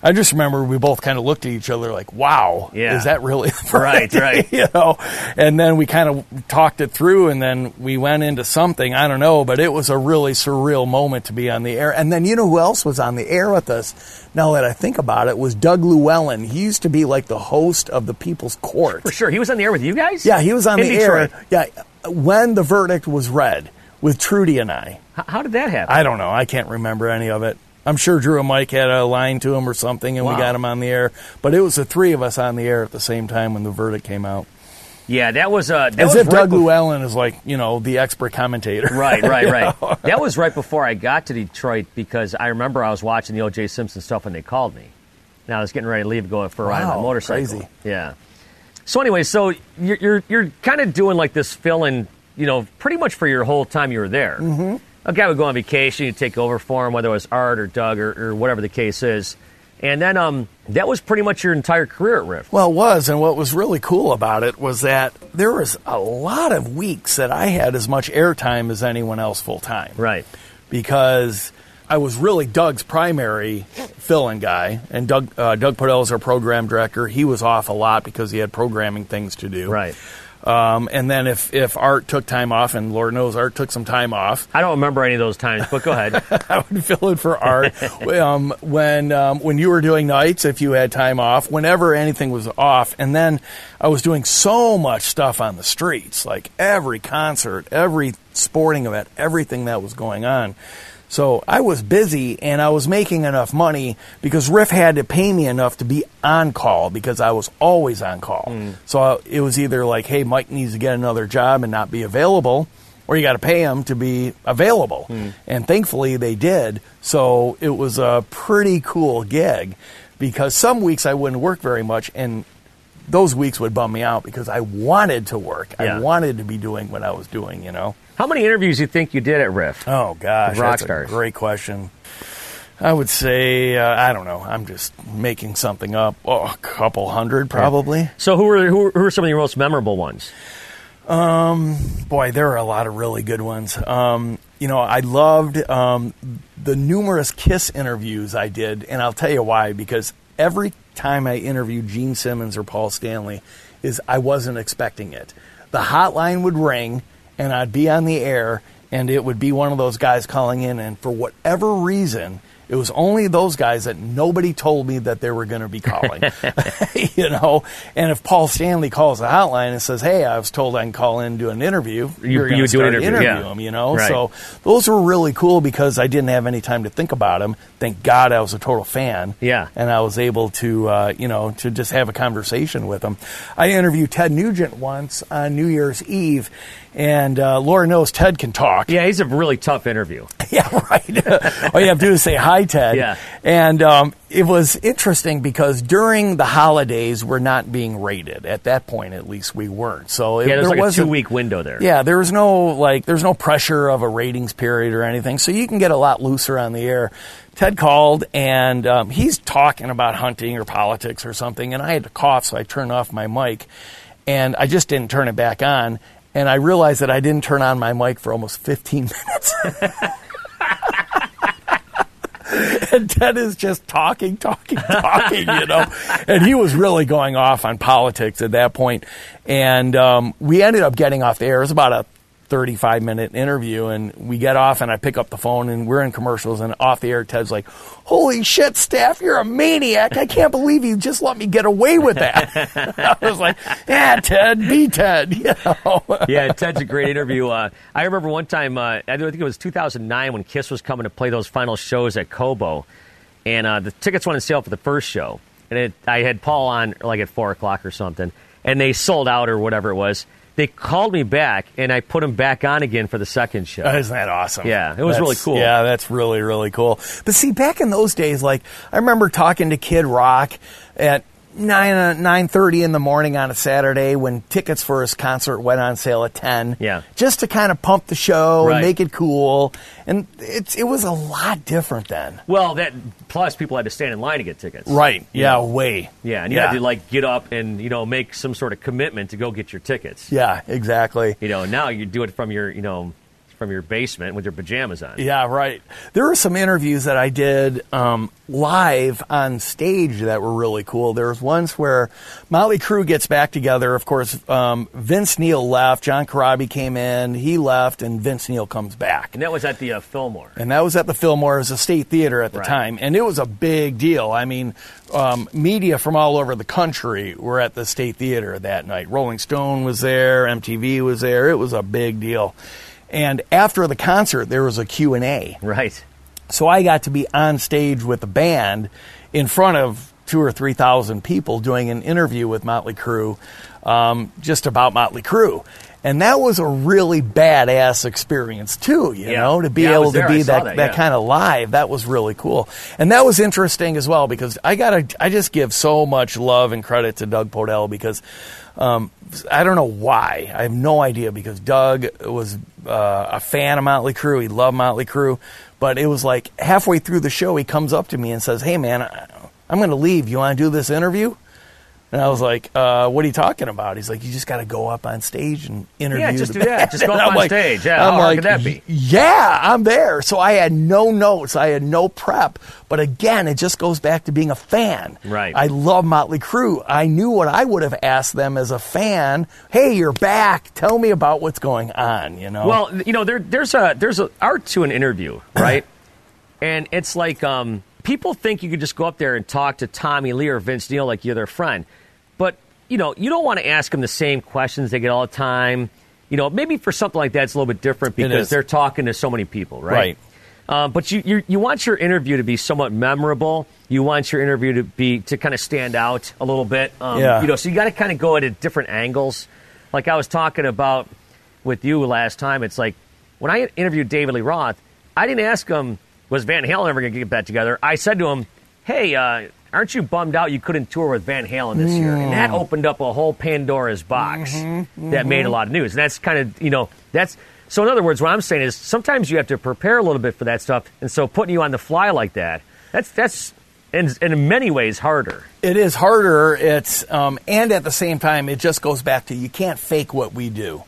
I just remember we both kind of looked at each other like, "Wow, Yeah. is that really <laughs> Right, right. <laughs> you know?" And then we kind of talked it through, and then we went into something I don't know, but it was a really surreal moment to be on the air. And then you know who else was on the air with us? Now that I think about it, was Doug Llewellyn. He used to be like the host of the People's Court. For sure, he was on the air with you guys. Yeah, he was on In the Detroit. air. Yeah, when the verdict was read with Trudy and I. H- How did that happen? I don't know. I can't remember any of it. I'm sure Drew and Mike had a line to him or something, and Wow. we got him on the air. But it was the three of us on the air at the same time when the verdict came out. yeah, that was uh, that As was if right Doug bef- Llewellyn is like, you know, the expert commentator. Right, right, <laughs> right. know? that was right before I got to Detroit because I remember I was watching the O.J. Simpson stuff and they called me. Now I was getting ready to leave, going for a ride on Wow, my motorcycle. crazy. Yeah. So anyway, so you're you're, you're kind of doing like this fill-in, you know, pretty much for your whole time you were there. Mm-hmm. A guy would go on vacation, you take over for him, whether it was Art or Doug or, or whatever the case is, and then um, that was pretty much your entire career at Riff. Well, it was, and what was really cool about it was that there was a lot of weeks that I had as much airtime as anyone else full time. Right. because I was really Doug's primary fill-in guy, and Doug uh, Doug Podell is our program director. He was off a lot because he had programming things to do. Right. Um, and then if if Art took time off, and Lord knows Art took some time off, I don't remember any of those times, but go ahead. <laughs> I would fill in for Art. <laughs> um, when um, when you were doing nights, if you had time off, whenever anything was off, and then I was doing so much stuff on the streets, like every concert, every sporting event, everything that was going on. So I was busy and I was making enough money because Riff had to pay me enough to be on call because I was always on call. So uh, it was either like, hey, Mike needs to get another job and not be available, or you got to pay him to be available. And thankfully they did. So it was a pretty cool gig because some weeks I wouldn't work very much and those weeks would bum me out because I wanted to work. Yeah. I wanted to be doing what I was doing, you know. How many interviews do you think you did at Riff? Oh gosh, rock that's stars. a great question. I would say uh, I don't know. I'm just making something up. Oh, a couple hundred probably. So who are who, who are some of your most memorable ones? Um, boy, there are a lot of really good ones. Um, you know, I loved um, the numerous Kiss interviews I did, and I'll tell you why. Because every time I interviewed Gene Simmons or Paul Stanley, is I wasn't expecting it. The hotline would ring, and I'd be on the air, and it would be one of those guys calling in, and for whatever reason. It was only those guys that nobody told me that they were going to be calling, <laughs> <laughs> you know. And if Paul Stanley calls the hotline and says, "Hey, I was told I can call in and do an interview," You- you're going to start interview, interview yeah. him, you know. Right. So those were really cool because I didn't have any time to think about them. Thank God I was a total fan. Yeah. and I was able to, uh, you know, to just have a conversation with him. I interviewed Ted Nugent once on New Year's Eve, and uh, Laura knows Ted can talk. Yeah, he's a really tough interview. <laughs> Yeah, right. <laughs> All you have to do is say hi, Ted. Yeah. And um, it was interesting because during the holidays, we're not being rated. At that point, at least, we weren't. So it, Yeah, there like a wasn't- two week window there. Yeah, there was no like, there's no pressure of a ratings period or anything. So you can get a lot looser on the air. Ted called and um, he's talking about hunting or politics or something, and I had to cough, so I turned off my mic, and I just didn't turn it back on. And I realized that I didn't turn on my mic for almost 15 <laughs> minutes. and Ted is just talking, talking, talking, you know. And he was really going off on politics at that point. And um, we ended up getting off the air. It was about a 35 minute interview. And we get off, and I pick up the phone, and we're in commercials. And off the air, Ted's like, Holy shit, Staff, you're a maniac. I can't believe you just let me get away with that. <laughs> I was like, Yeah, Ted, be Ted, <laughs> you know. yeah, Ted's a great interview. Uh, I remember one time, uh, I think it was 2009 when Kiss was coming to play those final shows at Cobo, and uh, the tickets went on sale for the first show, and it, I had Paul on like at four o'clock or something, and they sold out or whatever it was. They called me back, and I put them back on again for the second show. Isn't that awesome? Yeah, it was That's- really cool. Yeah, that's really really cool. But see, back in those days, like I remember talking to Kid Rock at nine uh, nine thirty in the morning on a Saturday when tickets for his concert went on sale at ten. Yeah. just to kind of pump the show Right. and make it cool. And it's it was a lot different then. Well, that plus people had to stand in line to get tickets. Right? Yeah, way. Yeah, and you yeah. had to like get up and you know make some sort of commitment to go get your tickets. Yeah, exactly. You know, now you do it from your you know from your basement with your pajamas on. Yeah, right. There were some interviews that I did um, live on stage that were really cool. There was ones where Motley Crue gets back together. Of course, um, Vince Neil left, John Corabi came in, he left, and Vince Neil comes back. And that was at the uh, Fillmore. And that was at the Fillmore, it was a state theater at the Right. time, and it was a big deal. I mean, um, media from all over the country were at the state theater that night. Rolling Stone was there, MTV was there. It was a big deal. And after the concert, there was a Q and A. Right. So I got to be on stage with the band in front of two or three thousand people doing an interview with Motley Crue, um, just about Motley Crue. And that was a really badass experience too, you Yeah. know, to be Yeah, able to be that, that, that yeah. kind of live. That was really cool. And that was interesting as well because I got to, I just give so much love and credit to Doug Podell because um, I don't know why. I have no idea because Doug was uh, a fan of Motley Crue. He loved Motley Crue. But it was like halfway through the show, he comes up to me and says, Hey, man, I'm going to leave. You want to do this interview? And I was like, uh, "What are you talking about?" He's like, "You just got to go up on stage and interview." Yeah, just do that. Just go <laughs> up on like- stage. Yeah, I'm how like, could that be? Yeah, I'm there. So I had no notes. I had no prep. But again, it just goes back to being a fan. Right. I love Motley Crue. I knew what I would have asked them as a fan. Hey, you're back. Tell me about what's going on. You know. Well, you know, there, there's a there's a art to an interview, <clears throat> right? and it's like um, people think you could just go up there and talk to Tommy Lee or Vince Neil like you're their friend, you know, you don't want to ask them the same questions they get all the time. You know, maybe for something like that, it's a little bit different because they're talking to so many people, right? Right. Uh, but you, you you want your interview to be somewhat memorable. You want your interview to be to kind of stand out a little bit. Um, Yeah. You know, so you got to kind of go at it different angles. Like I was talking about with you last time. It's like when I interviewed David Lee Roth, I didn't ask him was Van Halen ever going to get back together. I said to him, "Hey, uh, aren't you bummed out you couldn't tour with Van Halen this year?" And that mm. opened up a whole Pandora's box mm-hmm, mm-hmm. that made a lot of news. And that's kind of you know that's. So in other words, what I'm saying is sometimes you have to prepare a little bit for that stuff, and so putting you on the fly like that, That's that's in, in many ways harder. It is harder. It's um, and at the same time, it just goes back to you can't fake what we do.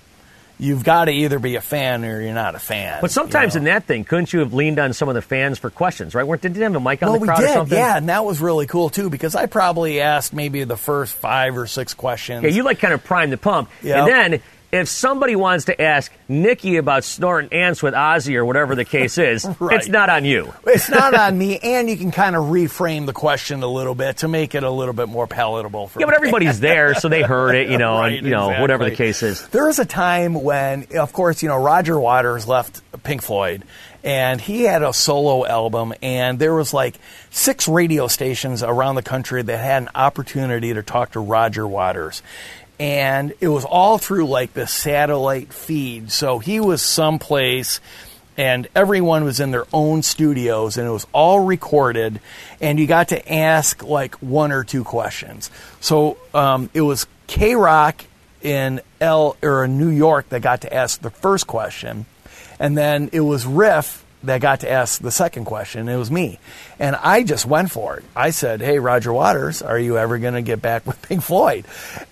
You've got to either be a fan or you're not a fan. But sometimes you know? in that thing, couldn't you have leaned on some of the fans for questions, right? Weren't, did they have a mic on well, the we crowd or something? yeah, and that was really cool too because I probably asked maybe the first five or six questions. Yeah, you like kind of prime the pump. Yep. And then if somebody wants to ask Nikki about snorting ants with Ozzy or whatever the case <laughs> is, Right. it's not on you. It's not on me, <laughs> and you can kind of reframe the question a little bit to make it a little bit more palatable for Yeah, but everybody's there, so they heard it, you <laughs> know, Right, and, you know, whatever the case is. There was a time when, of course, you know, Roger Waters left Pink Floyd, and he had a solo album, and there was like six radio stations around the country that had an opportunity to talk to Roger Waters. And it was all through like the satellite feed. So he was someplace and everyone was in their own studios and it was all recorded. And you got to ask like one or two questions. So um, it was k-rock in l or in new york that got to ask the first question. And then it was riff that got to ask the second question it was me and i just went for it i said hey roger waters are you ever going to get back <laughs> with pink floyd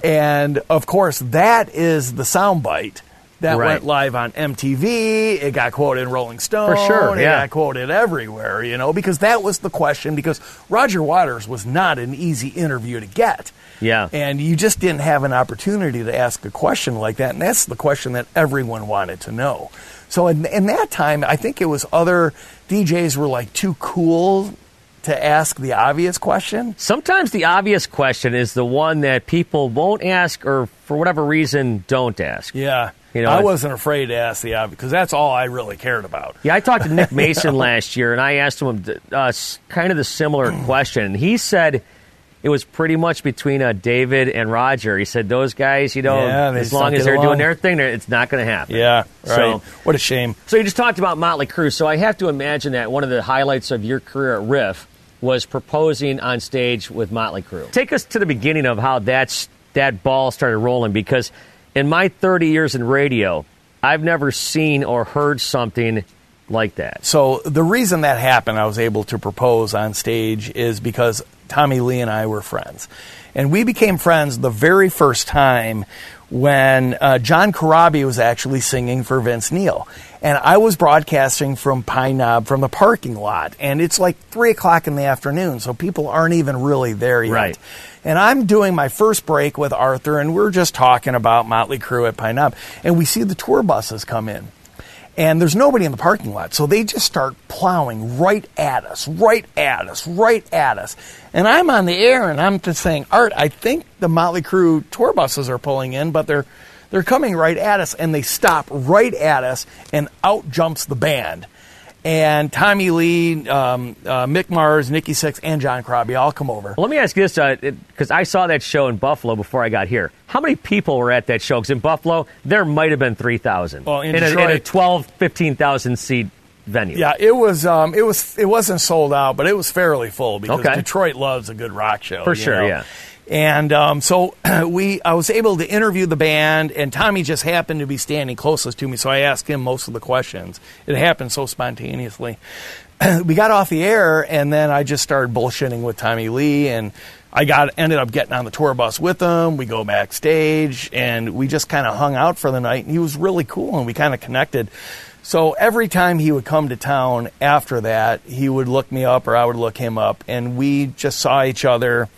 and of course that is the soundbite that Right. went live on MTV. It got quoted in Rolling Stone. For sure, yeah. It got quoted everywhere, you know, because that was the question. Because Roger Waters was not an easy interview to get. Yeah. And you just didn't have an opportunity to ask a question like that. And that's the question that everyone wanted to know. So in, in that time, I think it was other DJs were like too cool to ask the obvious question. Sometimes the obvious question is the one that people won't ask or for whatever reason don't ask. Yeah. You know, I wasn't afraid to ask the obvious because that's all I really cared about. Yeah, I talked to Nick <laughs> Mason last year, and I asked him uh, kind of the similar question. And he said it was pretty much between uh, David and Roger. He said those guys, you know, Yeah, as long as they're along. doing their thing, it's not going to happen. Yeah, So- right. what a shame. So you just talked about Motley Crue. So I have to imagine that one of the highlights of your career at Riff was proposing on stage with Motley Crue. Take us to the beginning of how that's, that ball started rolling because in my 30 years in radio, I've never seen or heard something like that. So the reason that happened, I was able to propose on stage, is because Tommy Lee and I were friends, and we became friends the very first time when uh, John Corabi was actually singing for Vince Neil, and I was broadcasting from Pine Knob from the parking lot, and it's like three o'clock in the afternoon, so people aren't even really there yet. Right. And I'm doing my first break with Arthur, and we're just talking about Motley Crue at Pine Knob, and we see the tour buses come in and there's nobody in the parking lot. So they just start plowing right at us, right at us, right at us. And I'm on the air and I'm just saying, Art, I think the Motley Crue tour buses are pulling in, but they're they're coming right at us and they stop right at us and out jumps the band. And Tommy Lee, um, uh, Mick Mars, Nikki Sixx, and John Corabi all come over. Well, let me ask you this, because I saw that show in Buffalo before I got here. How many people were at that show? Because in Buffalo, there might have been 3,000. Well, in a, in a 12, 15,000 seat venue. Yeah, it was um, it was it wasn't sold out, but it was fairly full because Okay. Detroit loves a good rock show. For sure, know? yeah. And um, so <clears throat> we, I was able to interview the band, and Tommy just happened to be standing closest to me, so I asked him most of the questions. It happened so spontaneously. <clears throat> we got off the air, and then I just started bullshitting with Tommy Lee, and I got ended up getting on the tour bus with him. We go backstage, and we just kind of hung out for the night. And he was really cool, and we kind of connected. So every time he would come to town after that, he would look me up, or I would look him up, and we just saw each other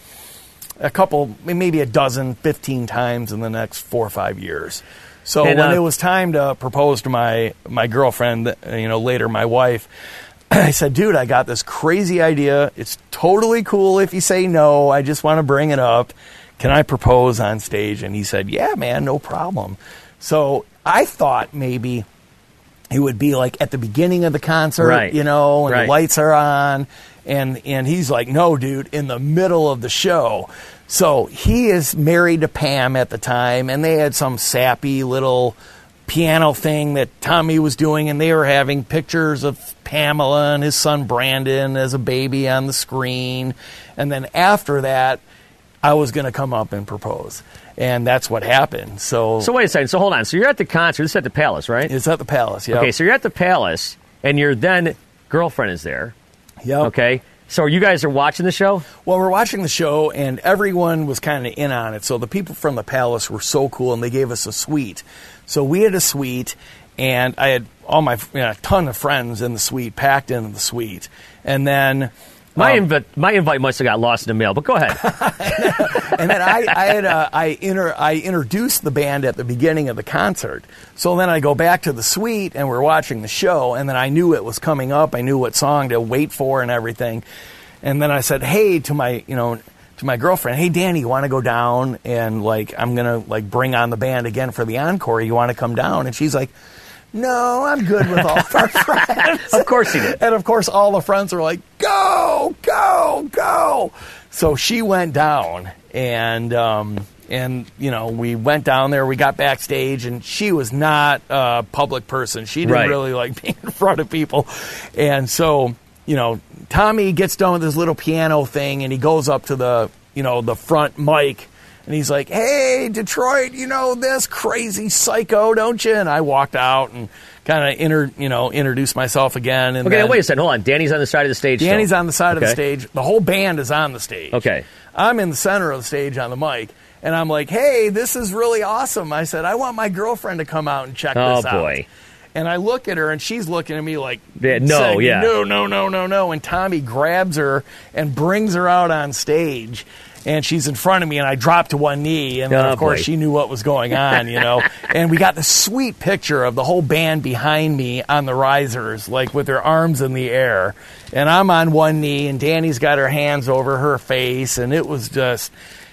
a couple, maybe a dozen, 15 times in the next four or five years. So And, when uh, it was time to propose to my, my girlfriend, uh, you know, later my wife, <clears throat> I said, dude, I got this crazy idea. It's totally cool if you say no. I just want to bring it up. Can I propose on stage? And he said, yeah, man, no problem. So I thought maybe it would be like at the beginning of the concert, Right. you know, and Right. the lights are on, and and he's like, "No, dude, in the middle of the show." So he is married to Pam at the time, and they had some sappy little piano thing that Tommy was doing, and they were having pictures of Pamela and his son Brandon as a baby on the screen, and then after that, I was going to come up and propose, and that's what happened. So, So wait a second. So hold on. So you're at the concert. This is at the Palace, right? it's at the Palace. Yeah. Okay, so you're at the Palace, and your then girlfriend is there. Yep. Okay. So you guys are watching the show? Well, we're watching the show, and everyone was kind of in on it. So the people from the palace were so cool, and they gave us a suite. So we had a suite, and I had all my you know, a ton of friends in the suite, packed in the suite, and then. My um, invite my invite must have got lost in the mail, but go ahead. <laughs> and then I, I had uh, I inter, I introduced the band at the beginning of the concert. So then I go back to the suite and we're watching the show, and then I knew it was coming up. I knew what song to wait for and everything. And then I said, "Hey," to my you know to my girlfriend, "Hey, Danny, you want to go down and like I'm gonna like bring on the band again for the encore? You want to come down?" And she's like. No, I'm good with all of our <laughs> friends. of course he did. And of course, all the friends were like, "Go, go, go!" So she went down, and um, and you know, we went down there. We got backstage, and she was not a public person. She didn't Right. really like <laughs> being in front of people, and so you know, Tommy gets done with his little piano thing, and he goes up to the you know the front mic. And he's like, "Hey, Detroit, you know this crazy psycho, don't you?" And I walked out and kind of inter, you know, introduced myself again. And Okay, then- wait a second. Hold on. Danny's on the side of the stage. still. Danny's on the side of the stage. The whole band is on the stage. Okay. I'm in the center of the stage on the mic, and I'm like, "Hey, this is really awesome." I said, "I want my girlfriend to come out and check Oh, this out." Oh, boy. And I look at her, and she's looking at me like, Yeah, no, saying, yeah. no, no, no, no, no." And Tommy grabs her and brings her out on stage. And she's in front of me, and I dropped to one knee, and then, Oh, of course boy. she knew what was going on, you know. <laughs> and we got the sweet picture of the whole band behind me on the risers, like with their arms in the air, and I'm on one knee, and Danny's got her hands over her face, and it was just.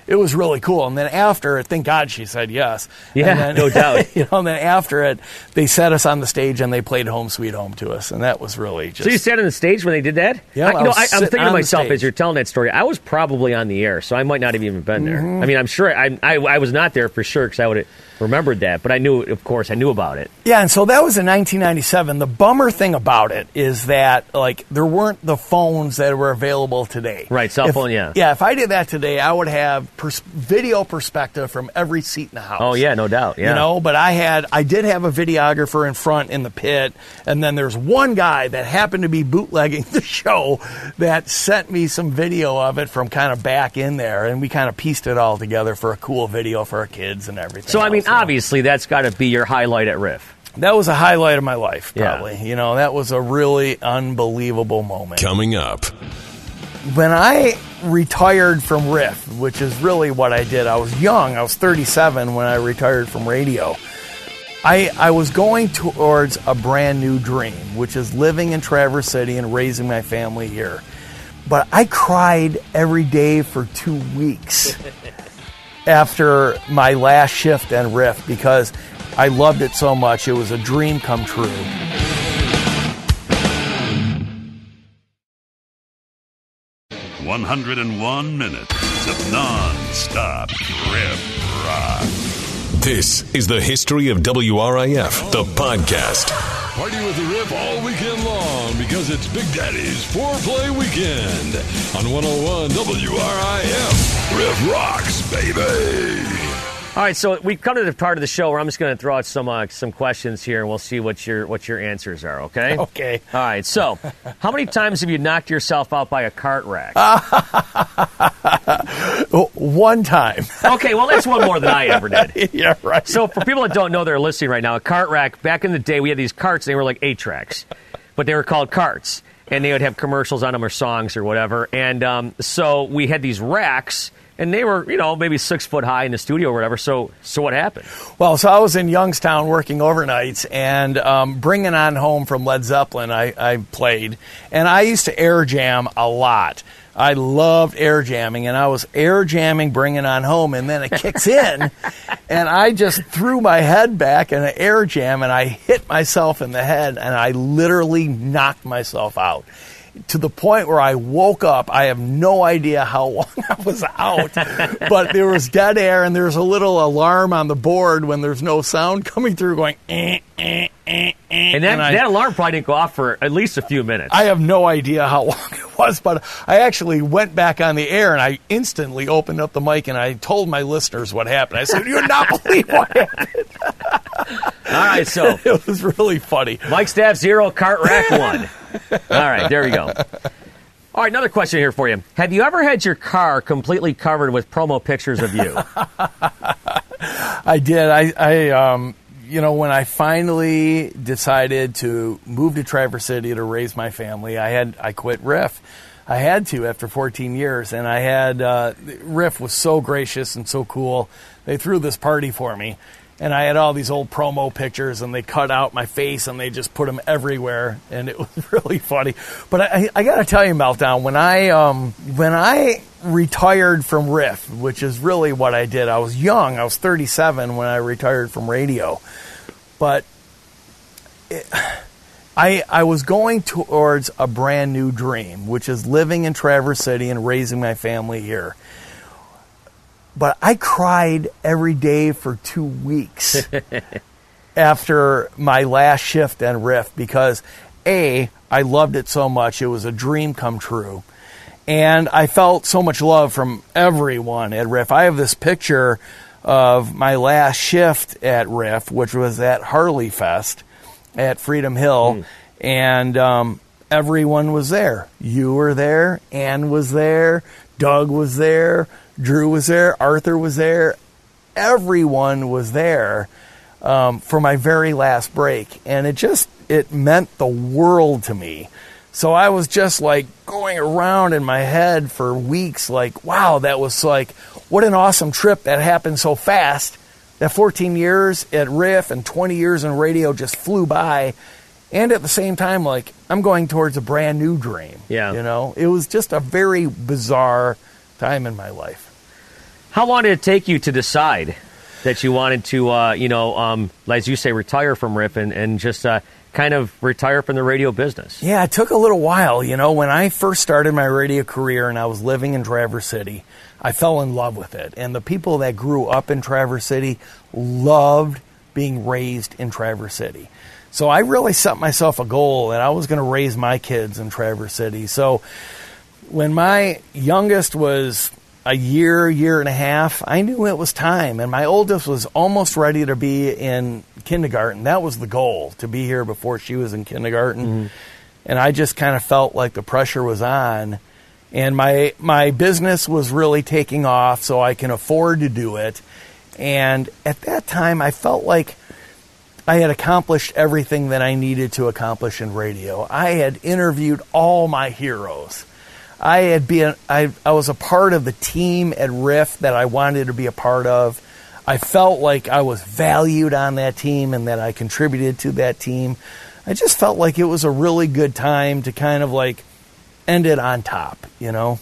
It was really cool, and then after, thank God she said yes. Yeah, And then- no <laughs> doubt. you know, and then after it, they set us on the stage and they played "Home Sweet Home" to us, and that was really just. So you sat on the stage when they did that? Yeah, I, I you know, I, I'm thinking to myself as you're telling that story. I was probably on the air, so I might not have even been there. Mhm. I mean, I'm sure I, I, I was not there for sure because I would have remembered that, but I knew, of course, I knew about it. Yeah, and so that was in 1997. The bummer thing about it is that like there weren't the phones that were available today. Right, cell If- phone, yeah. Yeah, if I did that today, I would have pers- video perspective from every seat in the house. Oh yeah, no doubt. Yeah. You know, but I had I did have a videographer in front in the pit, and then there's one guy that happened to be bootlegging <laughs> the show that sent me some video of it from kind of back in there, and we kind of pieced it all together for a cool video for our kids and everything. So I mean, else, you know. obviously, that's got to be your highlight at Riff. That was a highlight of my life, Yeah. probably. You know, that was a really unbelievable moment. Coming up. When I retired from Riff, which is really what I did, I was young. I was 37 when I retired from radio. I, I was going towards a brand new dream, which is living in Traverse City and raising my family here. But I cried every day for two weeks <laughs> after my last shift and Riff because I loved it so much. It was a dream come true. One hundred and one minutes of non-stop riff rock. This is the history of WRIF, the podcast. Party with the Riff all weekend long because it's Big Daddy's Four Play weekend on 101 WRIF. Riff rocks, baby. All right, so we've come to the part of the show where I'm just going to throw out some uh, some questions here, and we'll see what your what your answers are. Okay. <laughs> Okay. All right. So, how many times have you knocked yourself out by a cart rack? <laughs> One time. <laughs> okay, well that's one more than I ever did. <laughs> yeah, right. So, for people that don't know, they're listening right now. A cart rack. Back in the day, we had these carts. And they were like eight tracks, but they were called carts, and they would have commercials on them or songs or whatever. And um, so we had these racks, and they were you know maybe six foot high in the studio or whatever. So, so what happened? Well, so I was in Youngstown working overnights and um, bringing on home from Led Zeppelin. I, I played, and I used to air jam a lot. I loved air jamming, and I was air jamming, bringing on home, and then it kicks in, <laughs> and I just threw my head back in an air jam, and I hit myself in the head, and I literally knocked myself out. To the point where I woke up, I have no idea how <laughs> long I was out, but there was dead air, and there's a little alarm on the board when there's no sound coming through, going. Eh, eh, eh, eh, And that, I- that alarm probably didn't go off for at least a few minutes. I have no idea how <laughs> long it was, but I actually went back on the air and I instantly opened up the mic and I told my listeners what happened. I said, "You would not <laughs> believe what happened." All right, so it was really funny. Mike Staff zero, cart rack one. All right, there we go. All right, another question here for you. Have you ever had your car completely covered with promo pictures of you? <laughs> I did. I, I, um, you know, when I finally decided to move to Traverse City to raise my family, I had I quit Riff. I had to after 14 years, and I had uh, Riff was so gracious and so cool. They threw this party for me, and I had all these old promo pictures, and they cut out my face and they just put them everywhere, and it <laughs> was really funny. But I, I got to tell you, Meltdown, when I um, when I retired from Riff, which is really what I did. I was young. I was 37 when I retired from radio, but. It, <sighs> I, I was going towards a brand new dream, which is living in Traverse City and raising my family here. But I cried every day for two weeks <laughs> after my last shift and riff because A, I loved it so much. It was a dream come true. And I felt so much love from everyone at Riff. I have this picture of my last shift at Riff, which was at Harley Fest at Freedom Hill, and um, everyone was there. You were there, Ann was there, Doug was there, Drew was there, Arthur was there. Everyone was there um, for my very last break, and it just it meant the world to me. So I was just like going around in my head for weeks, like, wow, that was like, what an awesome trip that happened so fast. That 14 years at Riff and 20 years in radio just flew by. And at the same time, like, I'm going towards a brand new dream. Yeah. You know, it was just a very bizarre time in my life. How long did it take you to decide that you wanted to, uh, you know, um, as you say, retire from Riff and, and just uh, kind of retire from the radio business? Yeah, it took a little while. You know, when I first started my radio career and I was living in Traverse City, I fell in love with it. And the people that grew up in Traverse City loved being raised in Traverse City. So I really set myself a goal that I was going to raise my kids in Traverse City. So when my youngest was a year, year and a half, I knew it was time. And my oldest was almost ready to be in kindergarten. That was the goal, to be here before she was in kindergarten. Mm-hmm. And I just kind of felt like the pressure was on. And my my business was really taking off, so I can afford to do it. And at that time, I felt like I had accomplished everything that I needed to accomplish in radio. I had interviewed all my heroes. I had been I, I was a part of the team at Riff that I wanted to be a part of. I felt like I was valued on that team and that I contributed to that team. I just felt like it was a really good time to kind of like end it on top, you know.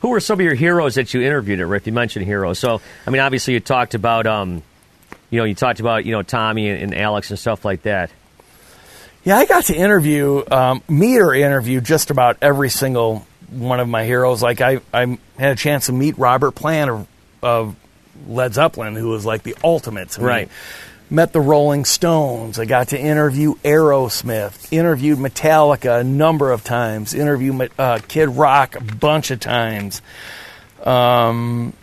Who were some of your heroes that you interviewed at Riff? You mentioned heroes. So, I mean, obviously you talked about, um, you know, you talked about, you know, Tommy and, and Alex and stuff like that. Yeah, I got to interview, um, meet or interview just about every single one of my heroes. Like I, I had a chance to meet Robert Plant of, of Led Zeppelin, who was like the ultimate. Right. Met the Rolling Stones. I got to interview Aerosmith. Interviewed Metallica a number of times. Interviewed uh, Kid Rock a bunch of times. Um,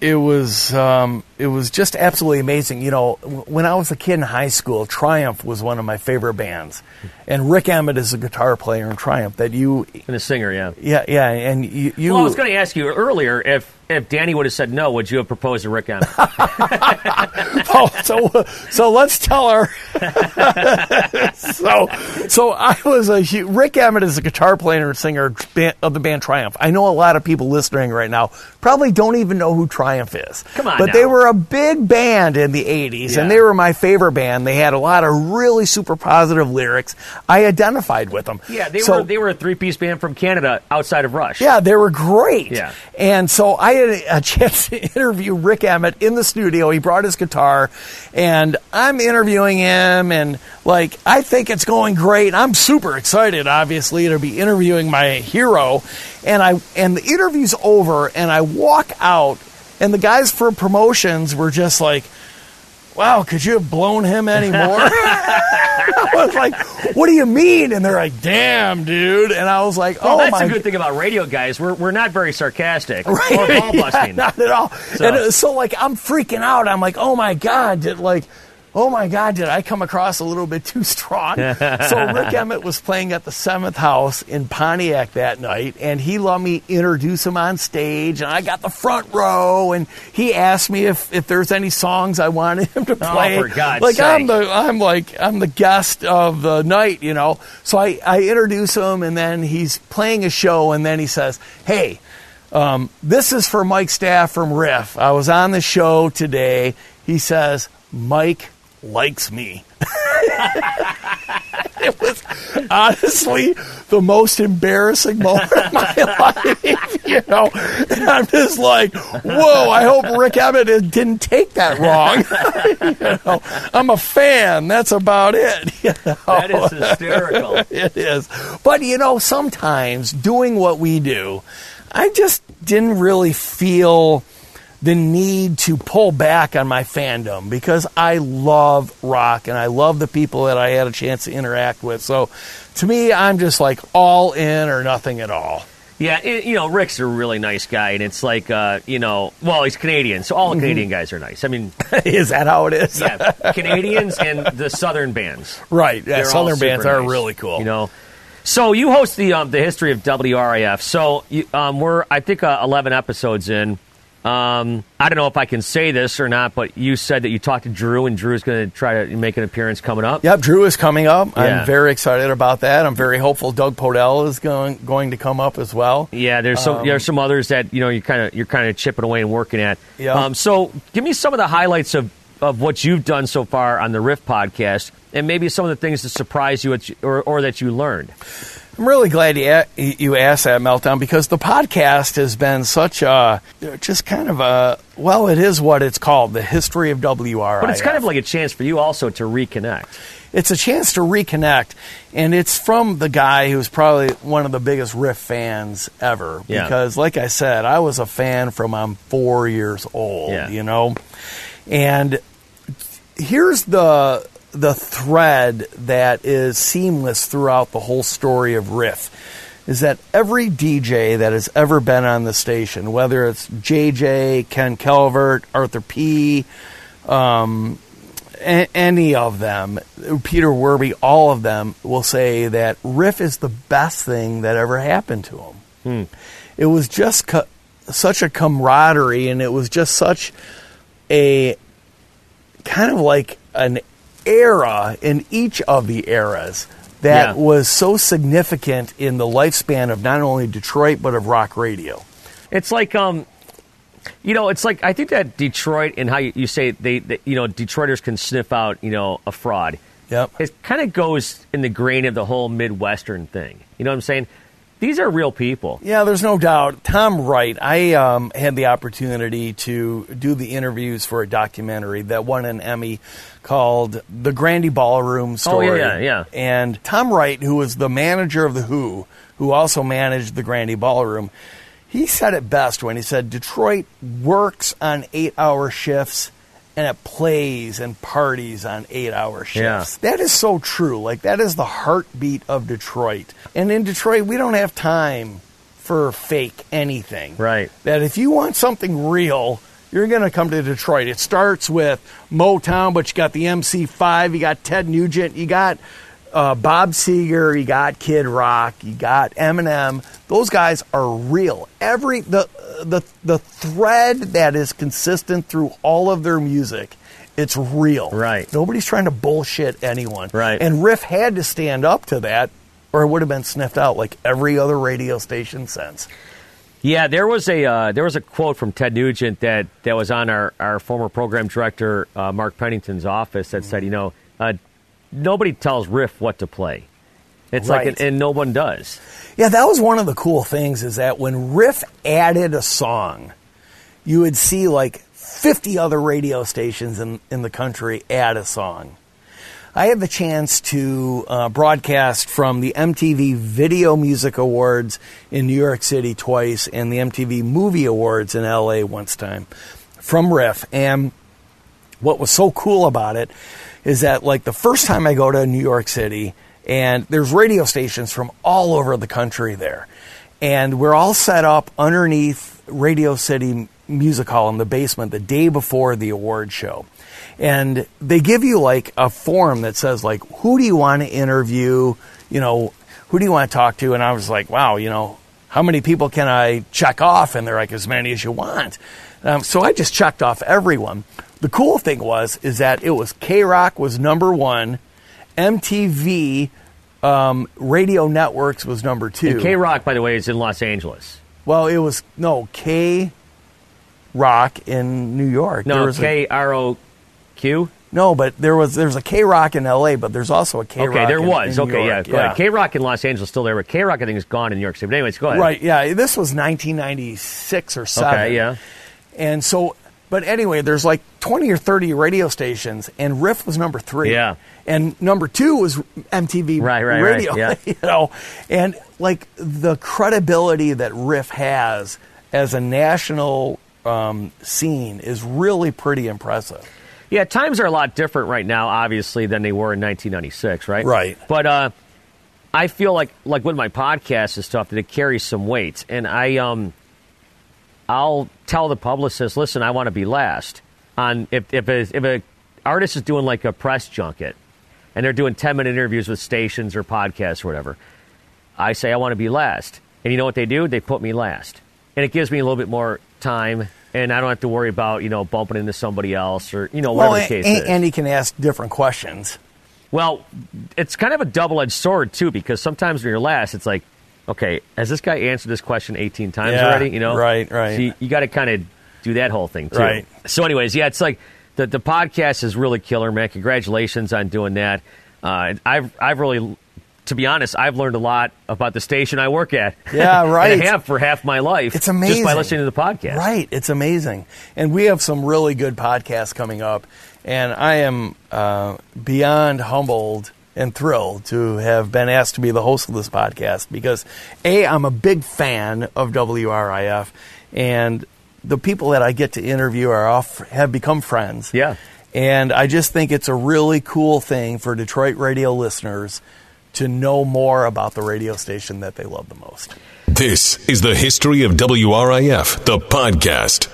it was um, it was just absolutely amazing. You know, when I was a kid in high school, Triumph was one of my favorite bands, and Rik Emmett is a guitar player in Triumph. That you And a singer, yeah. yeah yeah, and you, you Well, I was going to ask you earlier if if Danny would have said no, would you have proposed to Rik Emmett? <laughs> oh, so so let's tell her. <laughs> so so I was a Rik Emmett is a guitar player and singer of the band Triumph. I know a lot of people listening right now probably don't even know who Triumph is. Come on but now. they were a big band in the '80s, Yeah. and they were my favorite band. They had a lot of really super positive lyrics. I identified with them. yeah, they So- were they were a three piece band from Canada outside of Rush. yeah, they were great. Yeah. And so I had a chance to <laughs> interview Rik Emmett in the studio. He brought his guitar, and I'm interviewing him, and like I think it's going great. I'm super excited, obviously, to be interviewing my hero. And I and the interview's over, and I walk out, and the guys for promotions were just like. Wow, could you have blown him anymore? <laughs> <laughs> I was like, "What do you mean?" And they're like, "Damn, dude!" And I was like, Well, "Oh that's my the good thing about radio guys. We're, we're not very sarcastic <laughs> Right. or ball busting. Yeah, not at all. So- And uh, so, like, I'm freaking out. I'm like, oh my god, did like, oh my God, did I come across a little bit too strong? <laughs> so Rik Emmett was playing at the Seventh House in Pontiac that night, and he let me introduce him on stage, and I got the front row, and he asked me if, if there's any songs I wanted him to play. Oh, for God's like I'm the I'm like I'm the guest of the night, you know. So I, I introduce him, and then he's playing a show, and then he says, "Hey." Um, this is for Mike Staff from Riff. I was on the show today. He says, Mike likes me. <laughs> it was honestly the most embarrassing moment of my <laughs> life, you know. And I'm just like, whoa, I hope Rik Emmett didn't take that wrong. <laughs> you know, I'm a fan. That's about it. you know. That is hysterical. it is. But you know, sometimes doing what we do, I just didn't really feel the need to pull back on my fandom because I love rock and I love the people that I had a chance to interact with. So to me, I'm just like all in or nothing at all. Yeah, it, you know, Rick's a really nice guy, and it's like, uh, you know, well, he's Canadian, so all Mhm. Canadian guys are nice. I mean, <laughs> is that how it is? yeah, Canadians and the Southern bands. Right. Yeah, Southern bands are nice, really cool. You know, so you host the um, the history of WRIF. So you, um, we're I think uh, eleven episodes in. Um, I don't know if I can say this or not, but you said that you talked to Drew, and Drew's going to try to make an appearance coming up. Yep, Drew is coming up. Yeah. I'm very excited about that. I'm very hopeful Doug Podell is going going to come up as well. Yeah, there's some Um, there's some others that you know you kind of you're kind of chipping away and working at. Yeah. Um, so give me some of the highlights of of what you've done so far on the Riff podcast, and maybe some of the things that surprised you at, or or that you learned. I'm really glad you, you asked that, Meltdown, because the podcast has been such a, just kind of a, well, it is what it's called, the history of WRI. But it's kind of like a chance for you also to reconnect. it's a chance to reconnect, and it's from the guy who's probably one of the biggest Riff fans ever. Yeah. Because, like I said, I was a fan from I'm four years old. Yeah. You know, and here's the the thread that is seamless throughout the whole story of Riff. Is that every DJ that has ever been on the station, whether it's JJ, Ken Calvert, Arthur P, um, a- any of them, Peter Werbe, all of them will say that Riff is the best thing that ever happened to him. It was just co- such a camaraderie, and it was just such a kind of like an era in each of the eras that Yeah. was so significant in the lifespan of not only Detroit but of rock radio. It's like um, you know, it's like I think that Detroit and how you, you say they, they, you know, Detroiters can sniff out, you know, a fraud. Yep. It kind of goes in the grain of the whole Midwestern thing. You know what I'm saying? These are real people. Yeah, there's no doubt. Tom Wright, I um, had the opportunity to do the interviews for a documentary that won an Emmy called The Grande Ballroom Story. Oh, yeah, yeah. And Tom Wright, who was the manager of The Who, who also managed the Grande Ballroom, he said it best when he said Detroit works on eight hour shifts and it plays and parties on eight hour shifts. That is so true. Like, that is the heartbeat of Detroit. And in Detroit, we don't have time for fake anything. Right. That if you want something real, you're going to come to Detroit. It starts with Motown, but you got the MC5, you got Ted Nugent, you got uh, Bob Seger, you got Kid Rock, you got Eminem. Those guys are real. Every the the the thread that is consistent through all of their music, it's real. Right. Nobody's trying to bullshit anyone. Right. And Riff had to stand up to that, or it would have been sniffed out like every other radio station since. Yeah, there was a uh, there was a quote from Ted Nugent that, that was on our, our former program director uh, Mark Pennington's office that said, you know, uh, nobody tells Riff what to play. It's like, Right. and no one does. Yeah, that was one of the cool things is that when Riff added a song, you would see like 50 other radio stations in, in the country add a song. I had the chance to uh, broadcast from the MTV Video Music Awards in New York City twice and the MTV Movie Awards in LA once time from Riff. And what was so cool about it is that like the first time I go to New York City and there's radio stations from all over the country there. And we're all set up underneath Radio City music hall in the basement the day before the award show. And they give you like a form that says like who do you want to interview, you know, who do you want to talk to? And I was like, wow, you know, how many people can I check off? And they're like, as many as you want. Um, so I just checked off everyone. The cool thing was is that it was K Rock was number one, MTV um, Radio Networks was number two. K Rock, by the way, is in Los Angeles. Well, it was no K Rock in New York. No, K R O Q. no, but there was there's a K Rock in L.A., but there's also a K Rock. Okay, there in, was. in okay, York. yeah. Go ahead. K Rock in Los Angeles still there, but K Rock I think is gone in New York City. But anyways, go ahead. Right, yeah. This was 1996 or seven. Okay, yeah. And so, but anyway, there's like 20 or 30 radio stations, and Riff was number three. Yeah. And number two was MTV Right, right, right, Radio. yeah. <laughs> you know, and like the credibility that Riff has as a national um, scene is really pretty impressive. Yeah, times are a lot different right now, obviously, than they were in 1996, right? Right. But uh, I feel like, like with my podcast and stuff, that it carries some weight, and I um, I'll tell the publicist, listen, I want to be last on if if a, if a artist is doing like a press junket, and they're doing 10 minute interviews with stations or podcasts or whatever. I say I want to be last, and you know what they do? They put me last, and it gives me a little bit more time. And I don't have to worry about you know bumping into somebody else or you know whatever well, the case and, is. and he can ask different questions. Well, it's kind of a double edged sword, too, because sometimes when you're last, it's like, okay, has this guy answered this question 18 times Yeah, already? You know? right, right. So you, you got to kind of do that whole thing, too. Right. So, anyways, yeah, it's like the, the podcast is really killer, man. Congratulations on doing that. Uh, I've, I've really, to be honest, I've learned a lot about the station I work at. Yeah, <laughs> And right. I have for half my life. It's amazing. Just by listening to the podcast. Right. It's amazing. And we have some really good podcasts coming up. And I am uh, beyond humbled and thrilled to have been asked to be the host of this podcast because, A, I'm a big fan of WRIF. And the people that I get to interview are off, have become friends. Yeah. And I just think it's a really cool thing for Detroit radio listeners to know more about the radio station that they love the most. This is the history of WRIF, the podcast.